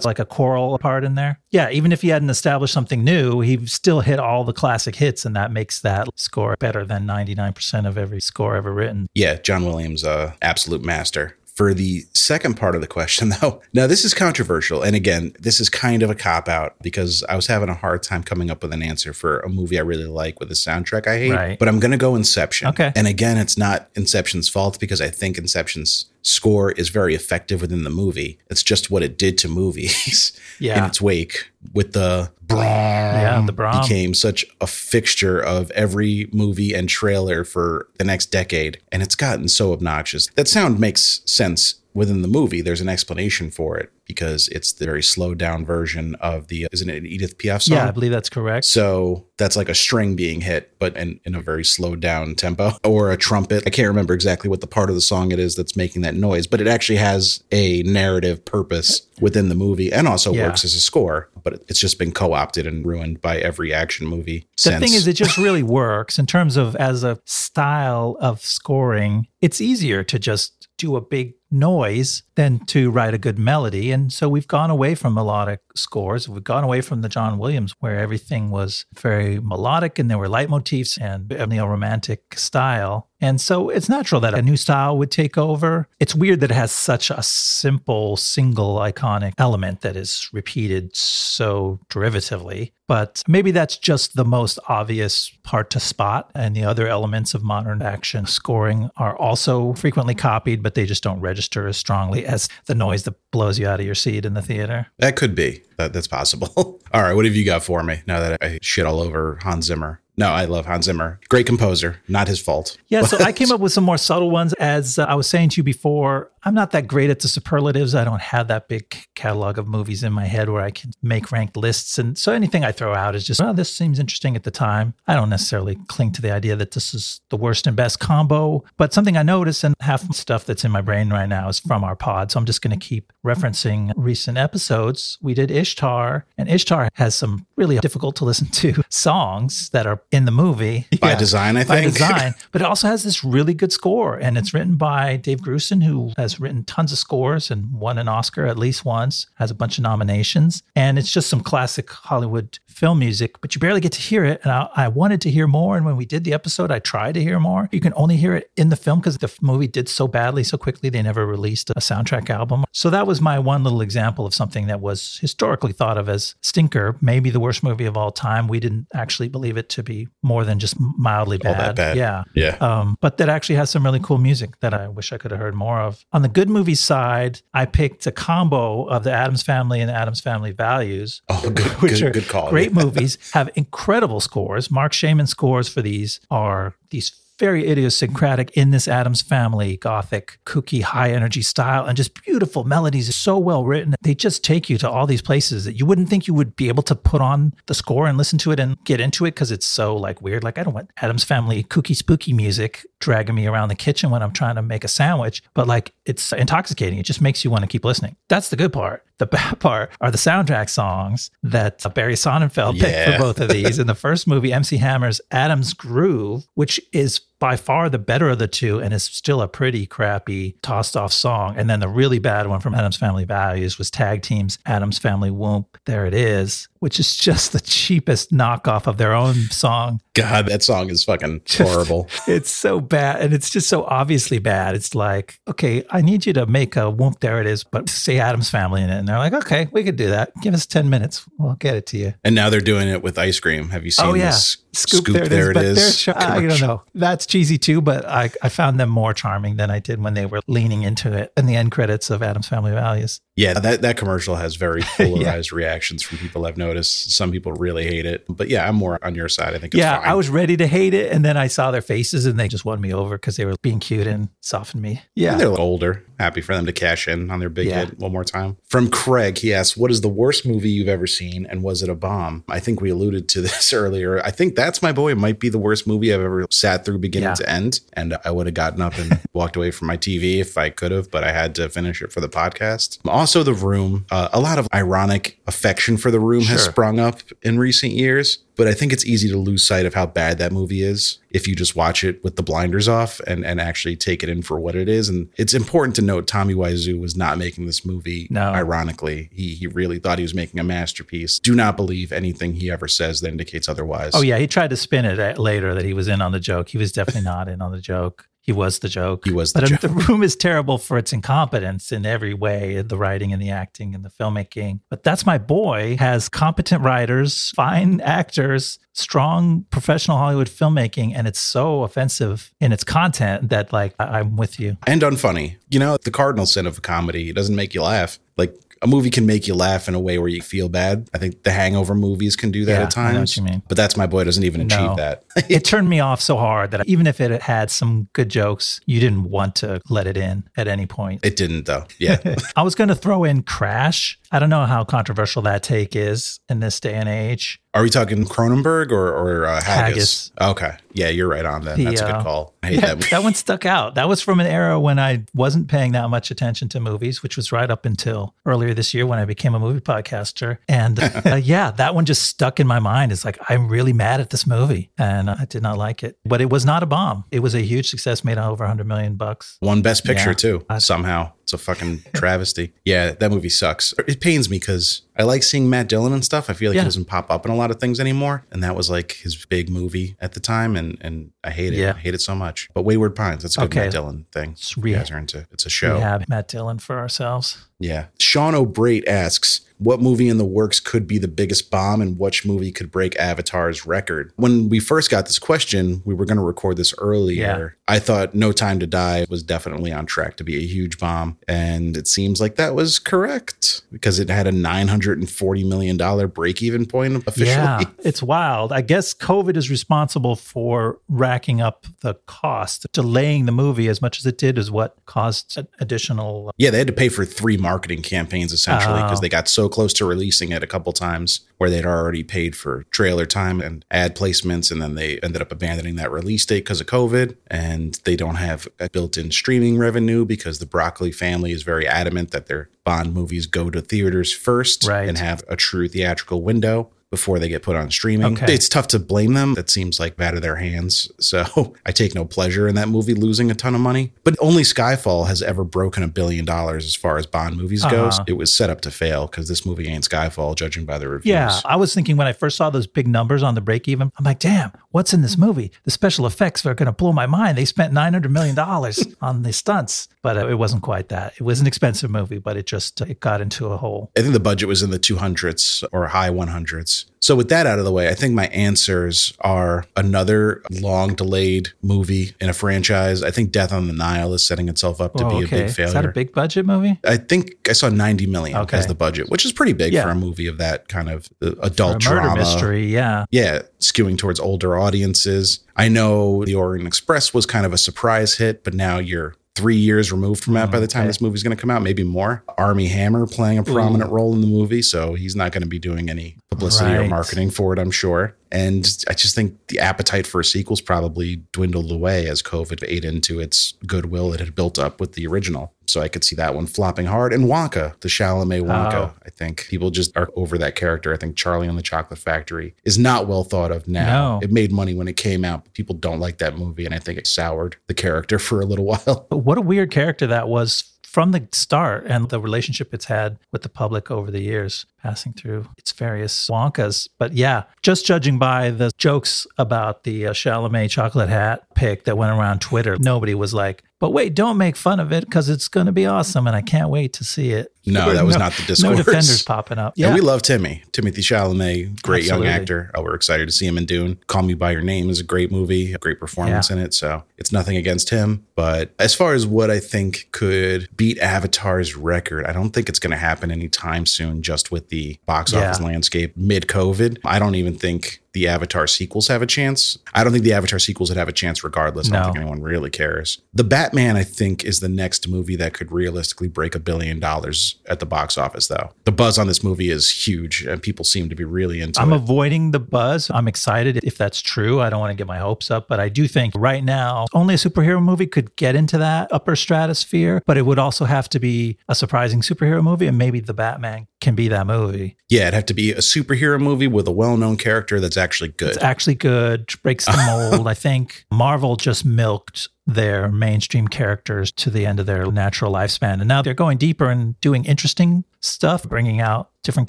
Like a choral part in there. Yeah, even if he hadn't established something new, he still hit all the classic hits, and that makes that score better than 99% of every score ever written. Yeah, John Williams, uh, absolute master. For the second part of the question, though, now this is controversial. And again, this is kind of a cop out because I was having a hard time coming up with an answer for a movie I really like with a soundtrack I hate. Right. But I'm going to go Inception. Okay. And again, it's not Inception's fault because I think Inception's score is very effective within the movie. It's just what it did to movies in its wake with the Yeah, the Brahm. became such a fixture of every movie and trailer for the next decade and it's gotten so obnoxious that sound makes sense within the movie there's an explanation for it because it's the very slowed down version of the isn't it an edith piaf song Yeah, I believe that's correct. so that's like a string being hit, but in, in a very slowed down tempo, or a trumpet. I can't remember exactly what the part of the song it is that's making that noise, but it actually has a narrative purpose within the movie and also Yeah. works as a score. But it's just been co opted and ruined by every action movie The since. thing is, it just really works in terms of as a style of scoring. It's easier to just do a big noise than to write a good melody. And so we've gone away from melodic scores. We've gone away from the John Williams, where everything was very melodic and there were leitmotifs and neo romantic style. And so it's natural that a new style would take over. It's weird that it has such a simple, single, iconic element that is repeated so derivatively. But maybe that's just the most obvious part to spot. And the other elements of modern action scoring are also frequently copied, but they just don't register as strongly as the noise that blows you out of your seat in the theater. that could be. That, that's possible. all right. What have you got for me now that I shit all over Hans Zimmer? No, I love Hans Zimmer. Great composer. Not his fault. Yeah, so I came up with some more subtle ones. As uh, I was saying to you before, I'm not that great at the superlatives. I don't have that big catalog of movies in my head where I can make ranked lists. And so anything I throw out is just, oh, this seems interesting at the time. I don't necessarily cling to the idea that this is the worst and best combo, but something I notice and half the stuff that's in my brain right now is from our pod. So I'm just going to keep referencing recent episodes. We did Ishtar, and Ishtar has some really difficult to listen to songs that are in the movie By design, I by think. By design. But it also has this really good score, and it's written by Dave Grusin, who has written tons of scores and won an Oscar at least once. Has a bunch of nominations, and it's just some classic Hollywood film music, but you barely get to hear it. And I, I wanted to hear more, and when we did the episode, I tried to hear more. You can only hear it in the film because the movie did so badly so quickly. They never released a soundtrack album. So that was my one little example of something that was historically thought of as stinker, maybe the worst movie of all time. We didn't actually believe it to be more than just mildly bad. bad. Yeah. Yeah. Um, but that actually has some really cool music that I wish I could have heard more of. On the good movie side, I picked a combo of the Addams Family and the Addams Family Values, Oh, good, which good, are good call. great movies, have incredible scores. Marc Shaiman scores for these are these very idiosyncratic in this Addams family gothic kooky high energy style and just beautiful melodies. So well written. They just take you to all these places that you wouldn't think you would be able to put on the score and listen to it and get into it because it's so like weird. Like i don't want Addams family kooky spooky music dragging me around the kitchen when i'm trying to make a sandwich but like it's intoxicating. It just makes you want to keep listening. That's the good part. The bad part are the soundtrack songs that Barry Sonnenfeld picked for both of these. In the first movie, MC Hammer's Addams Groove, which is by far the better of the two and is still a pretty crappy tossed off song. And then the really bad one from Addams Family Values was Tag Team's Addams Family Whoop. There it is, which is just the cheapest knockoff of their own song. God, that song is fucking horrible. It's so bad. And it's just so obviously bad. It's like, okay, I need you to make a whoop. There it is, but say Addams Family in it. And they're like, okay, we could do that. Give us 10 minutes. We'll get it to you. And now they're doing it with ice cream. Have you seen Oh yeah, this scoop, scoop? there it is. it is. I don't know. That's cheesy too, but I, I found them more charming than I did when they were leaning into it in the end credits of Addams Family Values. Yeah, that, that commercial has very polarized reactions from people I've noticed. Some people really hate it. But yeah, I'm more on your side. I think it's yeah, fine. I was ready to hate it, and then I saw their faces, and they just won me over because they were being cute and softened me. And Yeah, they're a little older. Happy for them to cash in on their big Yeah. hit one more time. From Craig, he asks, What is the worst movie you've ever seen and was it a bomb? I think we alluded to this earlier. I think That's My Boy might be the worst movie I've ever sat through beginning Yeah. to end. And I would have gotten up and walked away from my TV if I could have, but I had to finish it for the podcast. Also, The Room. Uh, a lot of ironic affection for The Room has Sure. Sprung up in recent years. But I think it's easy to lose sight of how bad that movie is if you just watch it with the blinders off and, and actually take it in for what it is. And it's important to note Tommy Wiseau was not making this movie No. ironically. He he really thought he was making a masterpiece. Do not believe anything he ever says that indicates otherwise. Oh yeah, he tried to spin it uh, later that he was in on the joke. He was definitely not in on the joke. He was the joke. He was the but joke. the room is terrible for its incompetence in every way, the writing and the acting and the filmmaking. But that's my boy has competent writers, fine actors, strong professional Hollywood filmmaking, and it's so offensive in its content that like I- I'm with you. and unfunny. You know, the cardinal sin of a comedy, it doesn't make you laugh. Like a movie can make you laugh in a way where you feel bad. I think the hangover movies can do that Yeah, at I know times. what you mean. But that's my boy doesn't even achieve No. that. it turned me off so hard that even if it had some good jokes, you didn't want to let it in at any point. it didn't though. Yeah. I was going to throw in Crash. I don't know how controversial that take is in this day and age. Are we talking Cronenberg or, or uh, Haggis? Haggis. Okay. Yeah, you're right on that. The, That's a uh, good call. I hate Yeah, that that one stuck out. That was from an era when I wasn't paying that much attention to movies, which was right up until earlier this year when I became a movie podcaster. And uh, yeah, that one just stuck in my mind. It's like, I'm really mad at this movie and I did not like it. But it was not a bomb. It was a huge success, made over 100 million bucks. One best picture Yeah. too. Somehow. It's a fucking travesty. Yeah, that movie sucks. It pains me because I like seeing Matt Dillon and stuff. I feel like Yeah. he doesn't pop up in a lot of things anymore. And that was like his big movie at the time. And and I hate it. Yeah. I hate it so much. But Wayward Pines, that's a good Okay. Matt Dillon thing. It's You guys are into it's a show. We have Matt Dillon for ourselves. Yeah. Sean O'Brate asks, what movie in the works could be the biggest bomb and which movie could break Avatar's record? When we first got this question, we were going to record this earlier. I thought No Time to Die was definitely on track to be a huge bomb. And it seems like that was correct because it had a $940 million break even point officially. Yeah, it's wild. I guess COVID is responsible for racking up the cost. Delaying the movie as much as it did is what caused additional. Uh, yeah, they had to pay for three marketing campaigns essentially because Oh. they got so close to releasing it a couple times where they'd already paid for trailer time and ad placements, and then they ended up abandoning that release date because of COVID. And they don't have a built-in streaming revenue because the Broccoli family is very adamant that their Bond movies go to theaters first Right. and have a true theatrical window. Before they get put on streaming. Okay. It's tough to blame them. That seems like out of their hands. So I take no pleasure in that movie losing a ton of money. But only Skyfall has ever broken a billion dollars as far as Bond movies goes. Uh-huh. It was set up to fail because this movie ain't Skyfall, judging by the reviews. Yeah, I was thinking when I first saw those big numbers on the break even, I'm like, damn, what's in this movie? The special effects are going to blow my mind. They spent $900 million on the stunts, but it wasn't quite that. It was an expensive movie, but it just it got into a hole. I think the budget was in the 200s or high 100s. So with that out of the way, I think my answers are another long delayed movie in a franchise. I think Death on the Nile is setting itself up to Oh, be a big Is failure. that a big budget movie? I think I saw 90 million Okay. as the budget, which is pretty big Yeah. for a movie of that kind of uh, adult drama. mystery, yeah. Yeah, skewing towards older audiences. I know The Orient Express was kind of a surprise hit, but now you're three years removed from that by mm, the time okay. this movie's going to come out, maybe more. Armie Hammer playing a mm. prominent role in the movie, so he's not going to be doing any publicity or marketing for it, I'm sure. And I just think the appetite for a sequel's probably dwindled away as COVID ate into its goodwill it had built up with the original. So I could see that one flopping hard. And Wonka, the Chalamet oh. Wonka, Oh. I think people just are over that character. I think Charlie on the Chocolate Factory is not well thought of now. No. It made money when it came out, but people don't like that movie. And I think it soured the character for a little while. But what a weird character that was from the start and the relationship it's had with the public over the years, passing through its various Wonkas. But yeah, just judging by the jokes about the uh, Chalamet chocolate hat pick that went around Twitter, nobody was like, but wait, don't make fun of it because it's going to be awesome and I can't wait to see it. No, that was not the discourse. No defenders popping up. Yeah. Yeah. we love Timmy. Timothy Chalamet, great young actor. Oh, we're excited to see him in Dune. Call Me By Your Name is a great movie, a great performance in it. So it's nothing against him. But as far as what I think could beat Avatar's record, I don't think it's going to happen anytime soon, just with the box Yeah. office landscape mid COVID. I don't even think the Avatar sequels have a chance. I don't think the Avatar sequels would have a chance regardless. I don't No. think anyone really cares. The Batman, I think, is the next movie that could realistically break a billion dollars at the box office, though. The buzz on this movie is huge, and people seem to be really into it. I'm avoiding the buzz. I'm excited if that's true. I don't want to get my hopes up, but I do think right now only a superhero movie could get into that upper stratosphere, but it would also have to be a surprising superhero movie and maybe the Batman can be that movie. yeah, it'd have to be a superhero movie with a well known character that's actually good. It's actually good, breaks the mold. I think Marvel just milked their mainstream characters to the end of their natural lifespan. And now they're going deeper and doing interesting stuff, bringing out different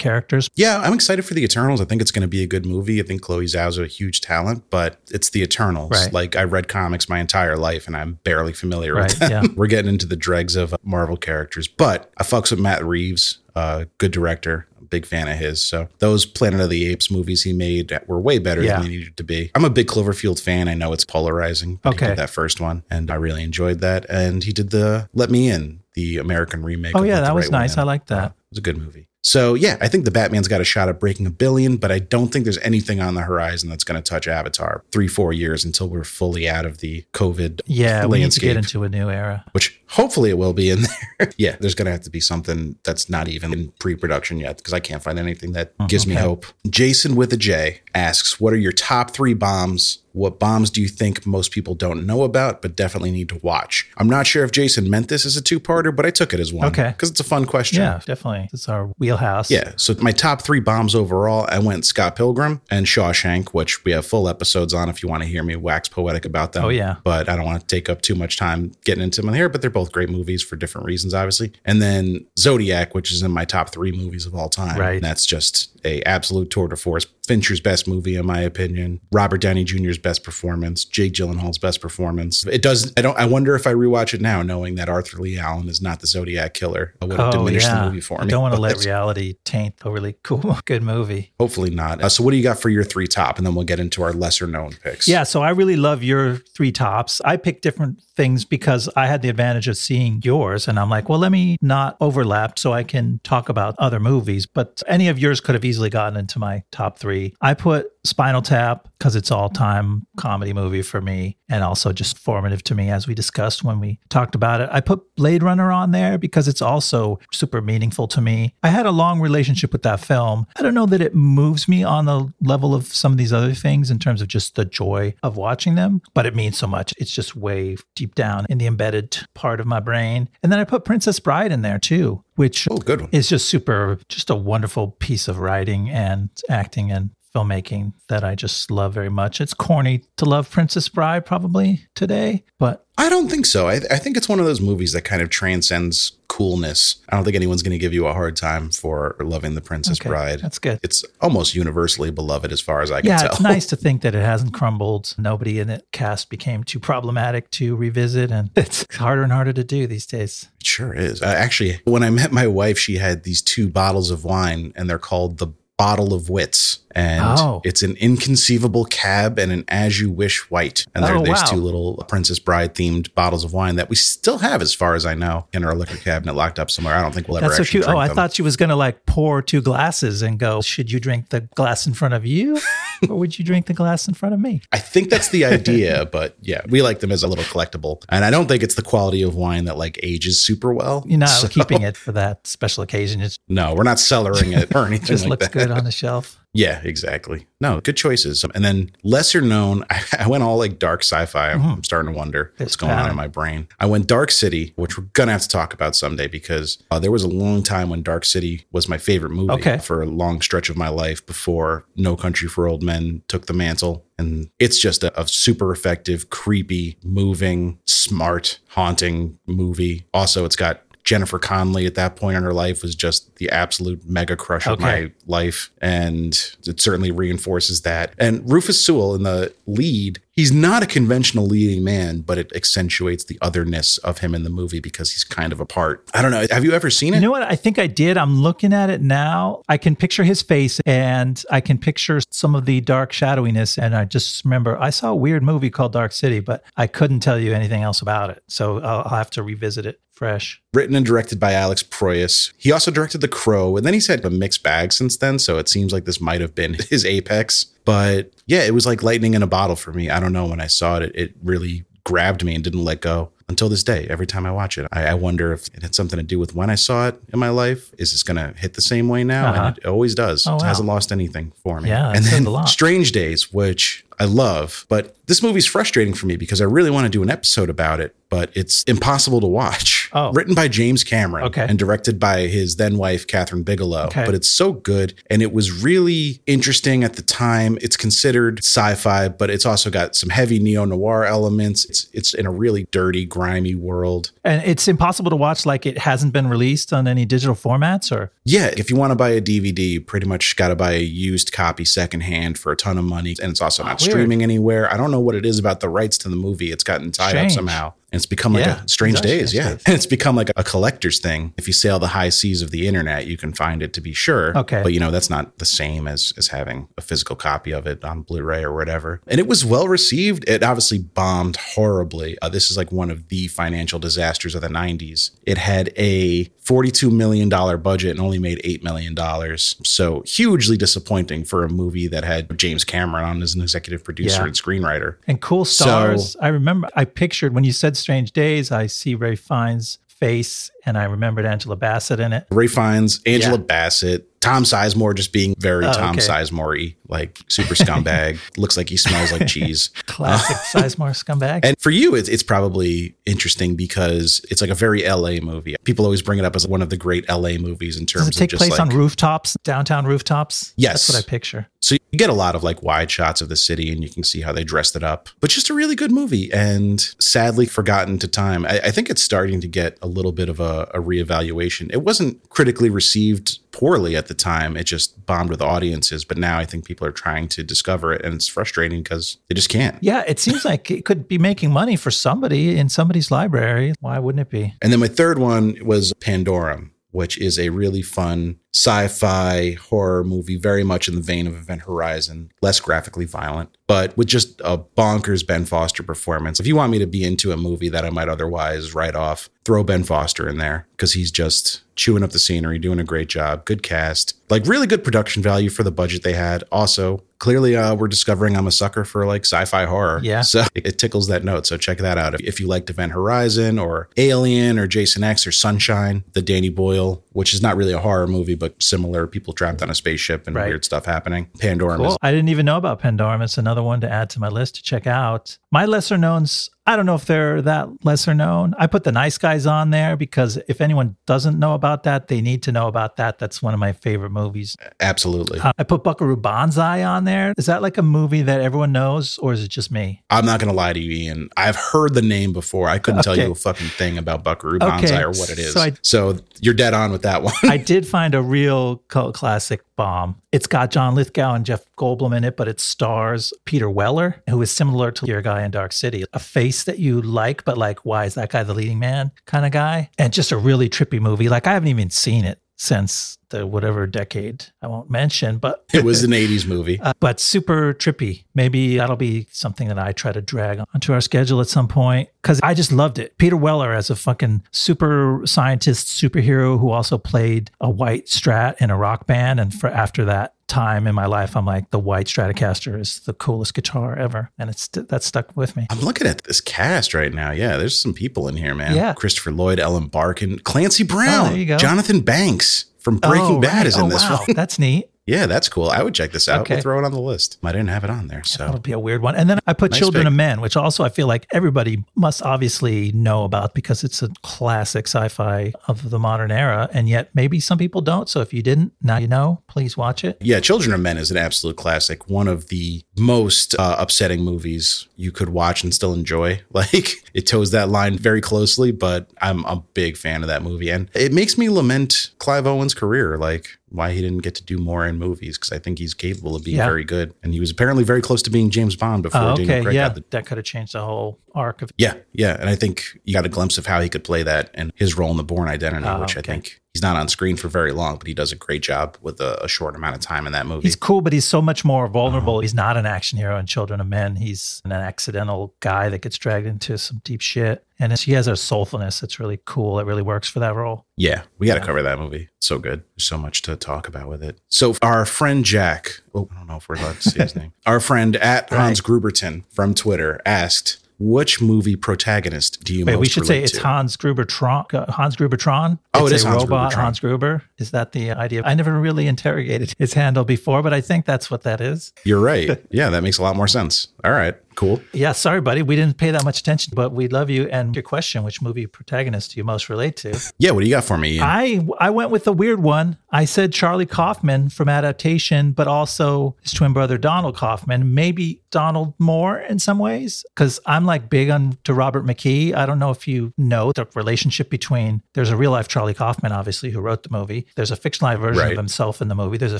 characters. Yeah, I'm excited for the Eternals. I think it's going to be a good movie. I think Chloe Zhao's a huge talent, but it's the Eternals. Right. Like I read comics my entire life, and I'm barely familiar Right, with them. yeah. We're getting into the dregs of Marvel characters, but I fucks with Matt Reeves, uh, good director. Big fan of his. So those Planet of the Apes movies he made were way better Yeah. than they needed to be. I'm a big Cloverfield fan. I know it's polarizing, but he Okay. did that first one, and I really enjoyed that. And he did the Let Me In, the American remake. Oh, yeah, that was Right nice. I like that. It was a good movie. So yeah, I think the Batman's got a shot at breaking a billion, but I don't think there's anything on the horizon that's going to touch Avatar. Three, four years until we're fully out of the COVID Yeah, we need to landscape, get into a new era. which hopefully it will be in there. yeah, there's going to have to be something that's not even in pre-production yet because I can't find anything that oh, gives me hope. Jason with a J asks, "What are your top three bombs?" What bombs do you think most people don't know about, but definitely need to watch? I'm not sure if Jason meant this as a two-parter, but I took it as one. Okay. because it's a fun question. Yeah, definitely. It's our wheelhouse. Yeah. So my top three bombs overall, I went Scott Pilgrim and Shawshank, which we have full episodes on if you want to hear me wax poetic about them. Oh, yeah. But I don't want to take up too much time getting into them here, but they're both great movies for different reasons, obviously. And then Zodiac, which is in my top three movies of all time. Right. And that's just a absolute tour de force. Fincher's best movie, in my opinion. Robert Downey Jr.'s best performance. Jake Gyllenhaal's best performance. It does. I don't. I wonder if I rewatch it now, knowing that Arthur Leigh Allen is not the Zodiac killer. I would have Oh, diminished yeah. the movie for me. I don't want to let reality taint a really cool, good movie. Hopefully not. Uh, so, what do you got for your three top? And then we'll get into our lesser known picks. Yeah, so I really love your three tops. I picked different things because I had the advantage of seeing yours, and I'm like, well, let me not overlap so I can talk about other movies. But any of yours could have easily gotten into my top three. I put Spinal Tap because it's all time comedy movie for me, and also just formative to me as we discussed when we talked about it. I put Blade Runner on there because it's also super meaningful to me. I had a long relationship with that film. I don't know that it moves me on the level of some of these other things in terms of just the joy of watching them, but it means so much. It's just way deep down in the embedded part of my brain. And then I put Princess Bride in there too. which Oh, good one. is just super, just a wonderful piece of writing and acting and filmmaking that I just love very much. It's corny to love Princess Bride probably today, but I don't think so. I, I think it's one of those movies that kind of transcends coolness. I don't think anyone's going to give you a hard time for loving The Princess okay, Bride. that's good. It's almost universally beloved as far as I can Yeah, tell. it's nice to think that it hasn't crumbled. Nobody in the cast became too problematic to revisit, and it's harder and harder to do these days. It sure is. Uh, actually, when I met my wife, she had these two bottles of wine, and they're called the Bottle of Wits. And Oh. it's an inconceivable cab and an as you wish white. And there Oh, are these wow. two little Princess Bride themed bottles of wine that we still have, as far as I know, in our liquor cabinet locked up somewhere. I don't think we'll ever That's so cute. Oh, I them. thought she was going to like pour two glasses and go, should you drink the glass in front of you or would you drink the glass in front of me? I think that's the idea, but yeah, we like them as a little collectible. And I don't think it's the quality of wine that like ages super well. You're not So- keeping it for that special occasion. It No, we're not cellaring it or anything just like looks that. good on the shelf. Yeah, exactly. No, good choices. And then lesser known, I, I went all like dark sci-fi. I'm, I'm starting to wonder what's This going on in my brain. I went Dark City, which we're gonna have to talk about someday because uh, there was a long time when Dark City was my favorite movie Okay. for a long stretch of my life before No Country for Old Men took the mantle. And it's just a, a super effective, creepy, moving, smart, haunting movie. Also, it's got Jennifer Connelly at that point in her life was just the absolute mega crush of Okay. my life. And it certainly reinforces that. And Rufus Sewell in the lead, he's not a conventional leading man, but it accentuates the otherness of him in the movie because he's kind of apart. I don't know. Have you ever seen it? You know what? I think I did. I'm looking at it now. I can picture his face and I can picture some of the dark shadowiness. And I just remember I saw a weird movie called Dark City, but I couldn't tell you anything else about it. So I'll, I'll have to revisit it fresh. Written and directed by Alex Proyas. He also directed The Crow, and then he's had a mixed bag since then. So it seems like this might have been his apex. But yeah, it was like lightning in a bottle for me. I don't know. When I saw it, it, really grabbed me and didn't let go until this day. Every time I watch it, I, I wonder if it had something to do with when I saw it in my life. Is this going to hit the same way now? Uh-huh. And it always does. Oh, It hasn't lost anything for me. Yeah, and then. Strange Days, which I love, but this movie's frustrating for me because I really want to do an episode about it, but it's impossible to watch. Oh. Written by James Cameron Okay. and directed by his then wife, Kathryn Bigelow. Okay. But it's so good and it was really interesting at the time. It's considered sci fi, but it's also got some heavy neo noir elements. It's, it's in a really dirty, grimy world. And it's impossible to watch like it hasn't been released on any digital formats or Yeah, if you want to buy a DVD, you pretty much got to buy a used copy secondhand for a ton of money. And it's also not. Streaming anywhere. I don't know what it is about the rights to the movie. It's gotten tied up somehow. And it's become like Yeah, a strange days. Strange Yeah. Days. And it's become like a collector's thing. If you sail the high seas of the internet, you can find it to be sure. Okay. But you know, that's not the same as, as having a physical copy of it on Blu ray or whatever. And it was well received. It obviously bombed horribly. Uh, this is like one of the financial disasters of the 90s. It had a $42 million budget and only made $8 million. So hugely disappointing for a movie that had James Cameron on as an executive producer Yeah. and screenwriter. and cool stars. So- I remember I pictured when you said Strange Days, I see Ralph Fiennes' face and I remembered Angela Bassett in it. Ralph Fiennes, Angela Yeah. Bassett, Tom Sizemore just being very Oh, Tom okay. Sizemore like super scumbag. Looks like he smells like cheese. Classic uh, Sizemore scumbag. And for you, it's, it's probably interesting because it's like a very LA movie. People always bring it up as one of the great LA movies in terms Does it take of place like, on rooftops, downtown rooftops? Yes. That's what I picture. So you get a lot of like wide shots of the city and you can see how they dressed it up. But just a really good movie and sadly forgotten to time. I, I think it's starting to get a little bit of a, a reevaluation. It wasn't critically received poorly at the time. It just bombed with audiences. But now I think people are trying to discover it and it's frustrating because they just can't. Yeah, it seems like it could be making money for somebody in somebody's library. Why wouldn't it be? And then my third one was Pandorum, which is a really fun sci-fi horror movie, very much in the vein of Event Horizon, less graphically violent, but with just a bonkers Ben Foster performance. If you want me to be into a movie that I might otherwise write off, throw Ben Foster in there because he's just chewing up the scenery, doing a great job. Good cast, like really good production value for the budget they had. Also, clearly, uh, we're discovering I'm a sucker for like sci-fi horror. Yeah. So it tickles that note. So check that out. If you liked Event Horizon or Alien or Jason X or Sunshine, the Danny Boyle, which is not really a horror movie, but similar people trapped on a spaceship and Right. weird stuff happening. Pandorum Cool. is I didn't even know about Pandorum. It's another one to add to my list to check out. My lesser knowns, I don't know if they're that lesser known. I put the nice guys on there because if anyone doesn't know about that, they need to know about that. That's one of my favorite movies. Absolutely. Uh, I put Buckaroo Banzai on there. Is that like a movie that everyone knows, or is it just me? I'm not going to lie to you, Ian. I've heard the name before. I couldn't tell you a fucking thing about Buckaroo Banzai or what it is. So So, you're dead on with that one. I did find a real cult classic bomb. It's got John Lithgow and Jeff Goldblum in it, but it stars Peter Weller, who is similar to your guy in Dark City. A face that you like, but like, why is that guy the leading man kind of guy? And just a really trippy movie. Like, I haven't even seen it since the whatever decade I won't mention, but it was an 80s movie. uh, but super trippy. Maybe that'll be something that I try to drag onto our schedule at some point because I just loved it. Peter Weller as a fucking super scientist superhero who also played a white strat in a rock band, and for after that time in my life, I'm like the white Stratocaster is the coolest guitar ever, and it's that stuck with me. I'm looking at this cast right now. Yeah, there's some people in here, man. Yeah. Christopher Lloyd, Ellen Barkin, Clancy Brown, Oh, there you go. Jonathan Banks from Breaking Oh, Bad right. is oh, in Oh, this wow. one. That's neat. Yeah, that's cool. I would check this out. Okay. We'll throw it on the list. I didn't have it on there. So That'll be a weird one. And then I put Nice Children pick. of Men, which also I feel like everybody must obviously know about because it's a classic sci-fi of the modern era. And yet maybe some people don't. So if you didn't, now you know. Please watch it. Yeah, Children of Men is an absolute classic. One of the most uh, upsetting movies you could watch and still enjoy. Like it toes that line very closely, but I'm a big fan of that movie, and it makes me lament Clive Owen's career, like why he didn't get to do more in movies because I think he's capable of being Yeah. very good, and he was apparently very close to being James Bond before Oh, Daniel. Craig Yeah. the That could have changed the whole arc of yeah, yeah, and I think you got a glimpse of how he could play that and his role in the Bourne Identity, Oh, which okay. I think he's not on screen for very long, but he does a great job with a, a short amount of time in that movie. He's cool, but he's so much more Uh-huh. vulnerable. He's not an action hero in Children of Men. He's an accidental guy that gets dragged into some deep shit. And it's, he has a soulfulness that's really cool. It really works for that role. Yeah, we got to cover that movie. It's so good. There's so much to talk about with it. So our friend Jack, oh, I don't know if we're allowed to say his name. Our friend at Hans Gruberton from Twitter asked, "Which movie protagonist do you Wait, we should say it's to?" Hans Gruber Tron. Uh, Hans Gruber Tron. Oh, it's it is a Hans robot. Gruber. Hans Gruber. Is that the idea? I never really interrogated his handle before, but I think that's what that is. You're right. Yeah, that makes a lot more sense. All right, cool. Yeah, sorry, buddy. We didn't pay that much attention, but we love you. And your question: Which movie protagonist do you most relate to? Yeah, what do you got for me? Ian? I I went with a weird one. I said Charlie Kaufman from adaptation, but also his twin brother Donald Kaufman. Maybe Donald more in some ways, because I'm like big on to Robert McKee. I don't know if you know the relationship between. There's a real life Charlie Kaufman, obviously, who wrote the movie. There's a fictionalized version Right. of himself in the movie. There's a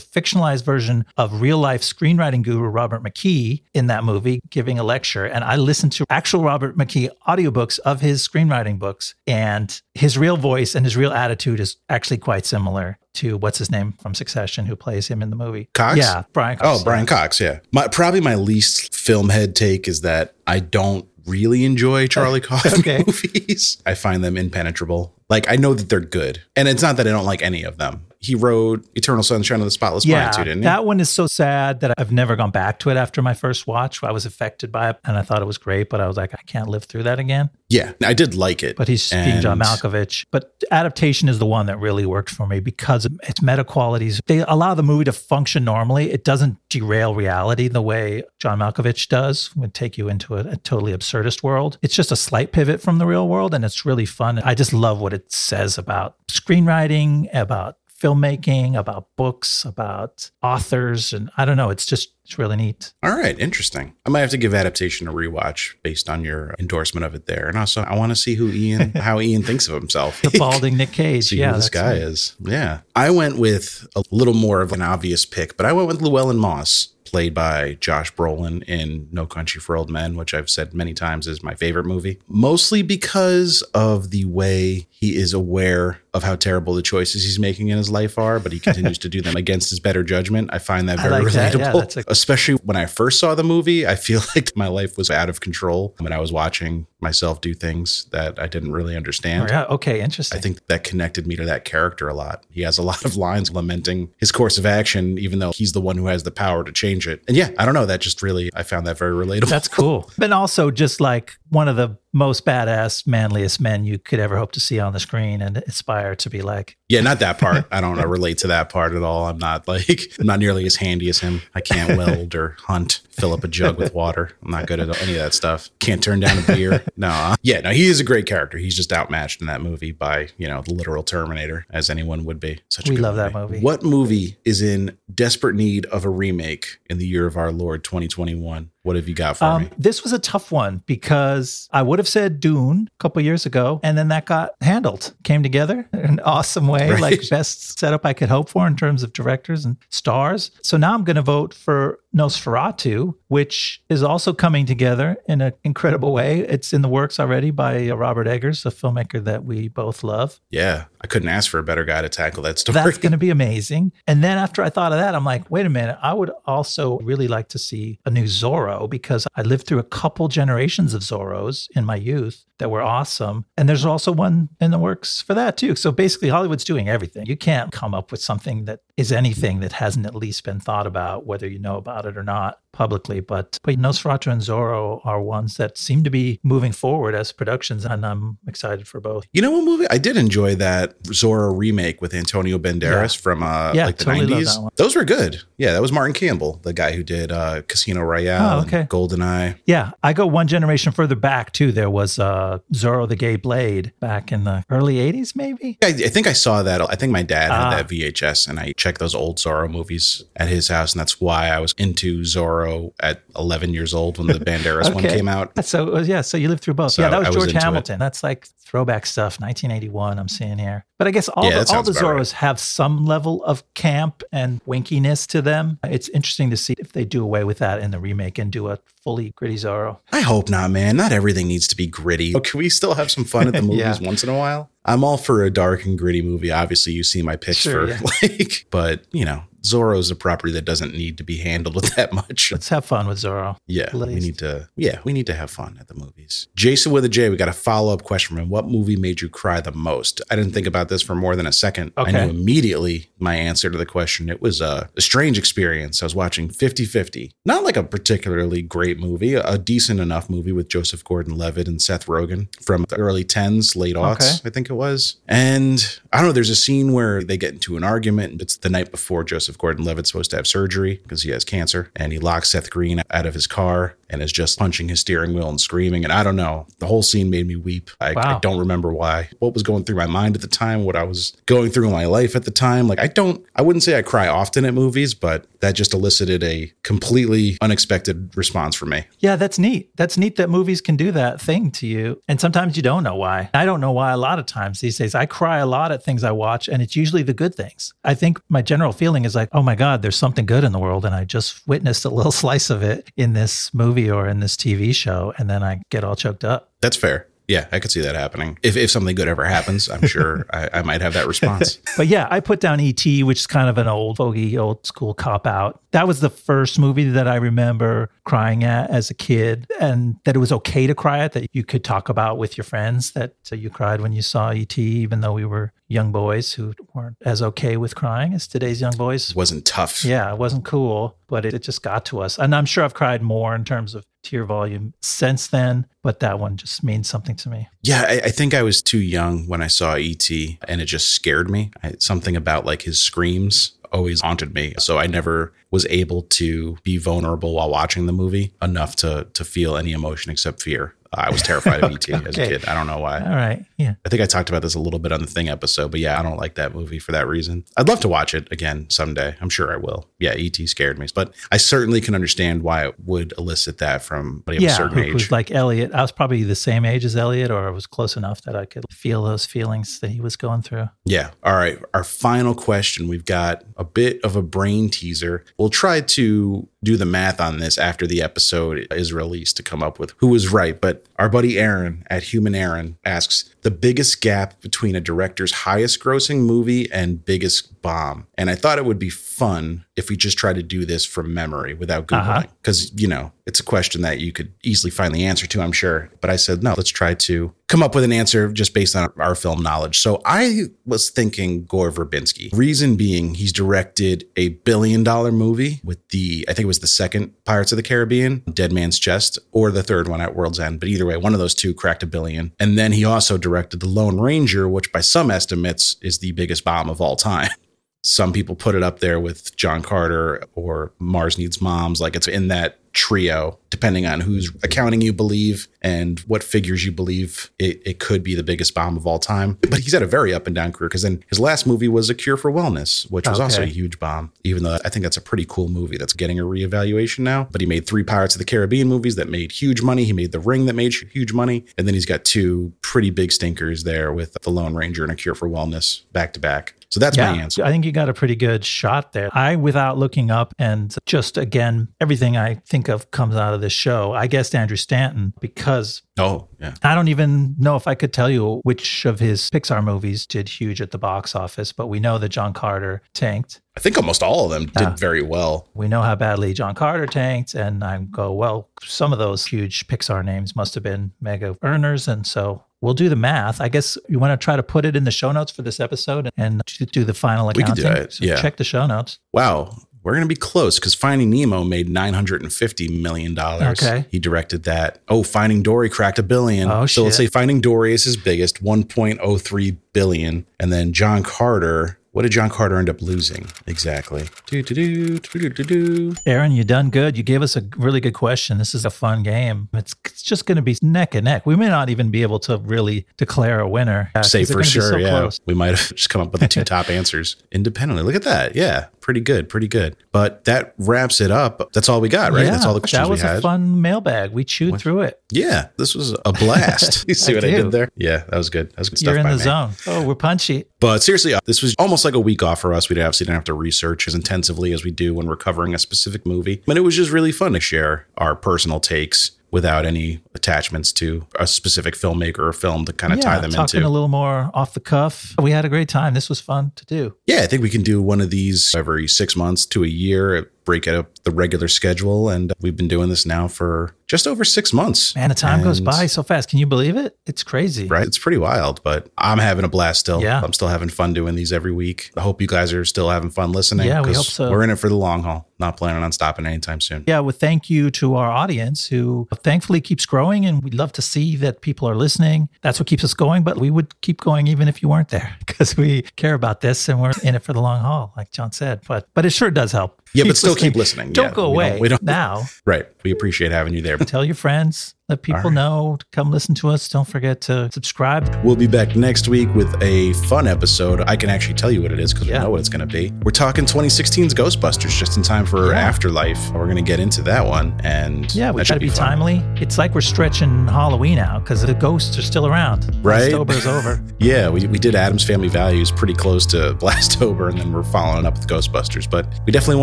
fictionalized version of real life screenwriting guru Robert McKee in that movie giving a lecture. And I listened to actual Robert McKee audiobooks of his screenwriting books. And his real voice and his real attitude is actually quite similar to what's his name from Succession, who plays him in the movie. Cox? Yeah, Brian Cox. Oh, Brian Cox, yeah. My probably my least film head take is that I don't really enjoy Charlie Kaufman Okay. movies. I find them impenetrable. Like I know that they're good, and it's not that I don't like any of them. He wrote Eternal Sunshine of the Spotless Yeah, Mind too, didn't he? that one is so sad that I've never gone back to it after my first watch. I was affected by it and I thought it was great, but I was like, I can't live through that again. yeah, I did like it. But he's being John Malkovich. But adaptation is the one that really worked for me because its meta qualities. They allow the movie to function normally. It doesn't derail reality the way John Malkovich does, would take you into a, a totally absurdist world. It's just a slight pivot from the real world and it's really fun. I just love what it says about screenwriting, about filmmaking, about books, about authors. And I don't know, it's just, it's really neat. All right, interesting. I might have to give adaptation a rewatch based on your endorsement of it there. And also, I want to see who Ian, how Ian thinks of himself. The balding Nick Cage. see yeah. who this guy right. is. Yeah. I went with a little more of an obvious pick, but I went with Llewellyn Moss, played by Josh Brolin in No Country for Old Men, which I've said many times is my favorite movie, mostly because of the way he is aware of how terrible the choices he's making in his life are, but he continues to do them against his better judgment. I find that very like that. relatable. Yeah, a- Especially when I first saw the movie, I feel like my life was out of control when I was watching myself do things that I didn't really understand. Oh, yeah. Okay. Interesting. I think that connected me to that character a lot. He has a lot of lines lamenting his course of action, even though he's the one who has the power to change it. And yeah, I don't know. That just really, I found that very relatable. That's cool. But also, just like one of the most badass, manliest men you could ever hope to see on the screen and aspire to be like. Yeah, not that part. I don't relate to that part at all. I'm not like I'm not nearly as handy as him. I can't weld or hunt, fill up a jug with water. I'm not good at any of that stuff. Can't turn down a beer. No. uh, Yeah, no, he is a great character. He's just outmatched in that movie by, you know, the literal Terminator, as anyone would be. Such a We good love that movie. What movie is in desperate need of a remake in the year of our Lord 2021? What have you got for Um, me? this was a tough one because I would have said Dune a couple years ago, and then that got handled, came together in an awesome way, Right. like best setup I could hope for in terms of directors and stars. So now I'm going to vote for Nosferatu, which is also coming together in an incredible way. It's in the works already by uh, Robert Eggers, a filmmaker that we both love. Yeah, I couldn't ask for a better guy to tackle that story. That's going to be amazing. And then after I thought of that, I'm like, wait a minute. I would also really like to see a new Zorro because I lived through a couple generations of Zorros in my youth that were awesome. And there's also one in the works for that too. So basically, Hollywood's doing everything. You can't come up with something that is anything that hasn't at least been thought about, whether you know about it or not publicly. But, but Nosferatu and Zorro are ones that seem to be moving forward as productions. And I'm excited for both. You know what movie? I did enjoy that Zorro remake with Antonio Banderas Yeah. from uh, Yeah, like the totally 90s. Those were good. Yeah, that was Martin Campbell, the guy who did uh, Casino Royale, Oh, and okay. GoldenEye. Yeah, I go one generation further back too. There was uh, Zorro the Gay Blade back in the early 80s, maybe. I, I think I saw that. I think my dad had Ah. that VHS, and I checked those old Zorro movies at his house, and that's why I was into Zorro at 11 years old when the Banderas one came out. So, uh, yeah, so you lived through both. So yeah, that was was George into it. Hamilton. That's like throwback stuff, 1981, I'm seeing here. But I guess all, Yeah, the, all the Zorros have some level of camp and winkiness to them. It's interesting to see if they do away with that in the remake and do a fully gritty Zorro. I hope not, man. Not everything needs to be gritty. Oh, Can we still have some fun at the movies Yeah. once in a while? I'm all for a dark and gritty movie. Obviously, you see my picks Sure, for yeah. like, but you know, Zorro is a property that doesn't need to be handled with that much. Let's have fun with Zorro. Yeah, we need to. Yeah, we need to have fun at the movies. Jason with a J, we got a follow up question from him. What movie made you cry the most? I didn't think about this for more than a second. I knew immediately my answer to the question. It was a, a strange experience. I was watching 50 50. Not like a particularly great movie, a decent enough movie with Joseph Gordon Levitt and Seth Rogen from the early 10s, late aughts, I think it was. And I don't know, there's a scene where they get into an argument. It's the night before Joseph Gordon Levitt's supposed to have surgery because he has cancer. And he locks Seth Green out of his car and is just punching his steering wheel and screaming. And I don't know, the whole scene made me weep. I, I don't remember why, what was going through my mind at the time, what I was going through in my life at the time. Like, I don't, I wouldn't say I cry often at movies, but that just elicited a completely unexpected response from me. Yeah, that's neat. That's neat that movies can do that thing to you. And sometimes you don't know why. I don't know why a lot of times these days. I cry a lot at things I watch, and it's usually the good things. I think my general feeling is like, oh my God, there's something good in the world. And I just witnessed a little slice of it in this movie or in this TV show. And then I get all choked up. That's fair. Yeah, I could see that happening. If, if something good ever happens, I'm sure I, I might have that response. But yeah, I put down E.T., which is kind of an old fogey, old school cop out. That was the first movie that I remember crying at as a kid, and that it was okay to cry at, that you could talk about with your friends that uh, you cried when you saw E.T., even though we were young boys who weren't as okay with crying as today's young boys. It wasn't tough. Yeah, it wasn't cool, but it, it just got to us. And I'm sure I've cried more in terms of tear volume since then, but that one just means something to me. Yeah, I, I think I was too young when I saw ET, and it just scared me. I, something about like his screams always haunted me, so I never was able to be vulnerable while watching the movie enough to to feel any emotion except fear. I was terrified of ET as a kid. I don't know why. All right. Yeah. I think I talked about this a little bit on the Thing episode, but yeah, I don't like that movie for that reason. I'd love to watch it again someday. I'm sure I will. Yeah, ET scared me, but I certainly can understand why it would elicit that from somebody of a yeah, certain who age. was like Elliot. I was probably the same age as Elliot, or I was close enough that I could feel those feelings that he was going through. Yeah. All right. Our final question. We've got a bit of a brain teaser. We'll try to do the math on this after the episode is released to come up with who was right. But our buddy Aaron at Human Aaron asks the biggest gap between a director's highest grossing movie and biggest bomb. And I thought it would be fun if we just try to do this from memory without Uh-huh. Googling. Because, you know, it's a question that you could easily find the answer to, I'm sure. But I said, no, let's try to come up with an answer just based on our film knowledge. So I was thinking Gore Verbinski. Reason being, he's directed a billion dollar movie with the, I think it was the second Pirates of the Caribbean, Dead Man's Chest, or the third one at World's End. But either way, one of those two cracked a billion. And then he also directed The Lone Ranger, which by some estimates is the biggest bomb of all time. Some people put it up there with John Carter or Mars Needs Moms. Like it's in that trio, depending on whose accounting you believe and what figures you believe, it, it could be the biggest bomb of all time. But he's had a very up and down career because then his last movie was A Cure for Wellness, which was also a huge bomb, even though I think that's a pretty cool movie that's getting a reevaluation now. But he made three Pirates of the Caribbean movies that made huge money. He made The Ring that made huge money. And then he's got two pretty big stinkers there with The Lone Ranger and A Cure for Wellness back to back. So that's my answer. I think you got a pretty good shot there. I, without looking up and just again, everything I think of comes out of this show. I guessed Andrew Stanton because Oh, yeah. I don't even know if I could tell you which of his Pixar movies did huge at the box office, but we know that John Carter tanked. I think almost all of them did very well. We know how badly John Carter tanked, and I go, well, some of those huge Pixar names must have been mega earners, and so we'll do the math. I guess you want to try to put it in the show notes for this episode and do the final accounting. We could accounting. do it, So yeah. check the show notes. Wow. We're going to be close because Finding Nemo made $950 million. Okay. He directed that. Oh, Finding Dory cracked a billion. Oh, so let's say Finding Dory is his biggest, 1.03 billion. And then John Carter, what did John Carter end up losing? Exactly. Do, do, do, do, do, do, do. Aaron, you done good. You gave us a really good question. This is a fun game. It's, it's just going to be neck and neck. We may not even be able to really declare a winner. uh, Say for sure. so yeah. close. We might have just come up with the two top answers independently. Look at that. Yeah. Pretty good. Pretty good. But that wraps it up. That's all we got, right? Yeah, That's all the questions That was a fun mailbag. We chewed through it. Yeah, this was a blast. you see I what I did there? Yeah, that was good. That was good You're stuff in by the me. zone. Oh, we're punchy. But seriously, uh, this was almost like a week off for us. We obviously didn't have to research as intensively as we do when we're covering a specific movie. But it was just really fun to share our personal takes without any attachments to a specific filmmaker or film to kind of tie them into. talking into. a little more off the cuff. We had a great time. This was fun to do. yeah, I think we can do one of these every six months to a year, break it up the regular schedule. And we've been doing this now for just over six months. Man, the time goes by so fast. Can you believe it? It's crazy. right? It's pretty wild, but I'm having a blast still. Yeah. I'm still having fun doing these every week. I hope you guys are still having fun listening. Yeah, we hope so. We're in it for the long haul, not planning on stopping anytime soon. Yeah, well, thank you to our audience who thankfully keeps growing, and we'd love to see that people are listening. That's what keeps us going, but we would keep going even if you weren't there because we care about this and we're in it for the long haul, like John said. But but it sure does help. Yeah, but still keep listening. Don't Yeah, go we don't- away we don't- now. Right. We appreciate having you there. Tell your friends. Let people right. know to come listen to us. Don't forget to subscribe. We'll be back next week with a fun episode. I can actually tell you what it is because Yeah. we know what it's going to be. We're talking 2016's Ghostbusters just in time for Yeah. Afterlife. We're going to get into that one. And Yeah, we got to should be, timely. It's like we're stretching Halloween out because the ghosts are still around. Right. October's over. Yeah, we, we did Addams Family Values pretty close to Blastober, and then we're following up with Ghostbusters. But we definitely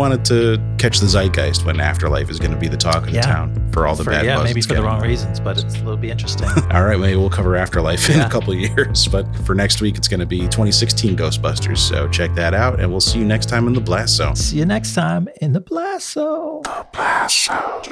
wanted to catch the zeitgeist when Afterlife is going to be the talk of Yeah. the town for all the For- bad yeah, maybe for the wrong wrong reasons, but it's, it'll be interesting. All right, maybe we'll cover Afterlife in a couple years. But for next week, it's going to be 2016 Ghostbusters. So check that out, and we'll see you next time in the Blast Zone. See you next time in the Blast Zone. The Blast. Oh,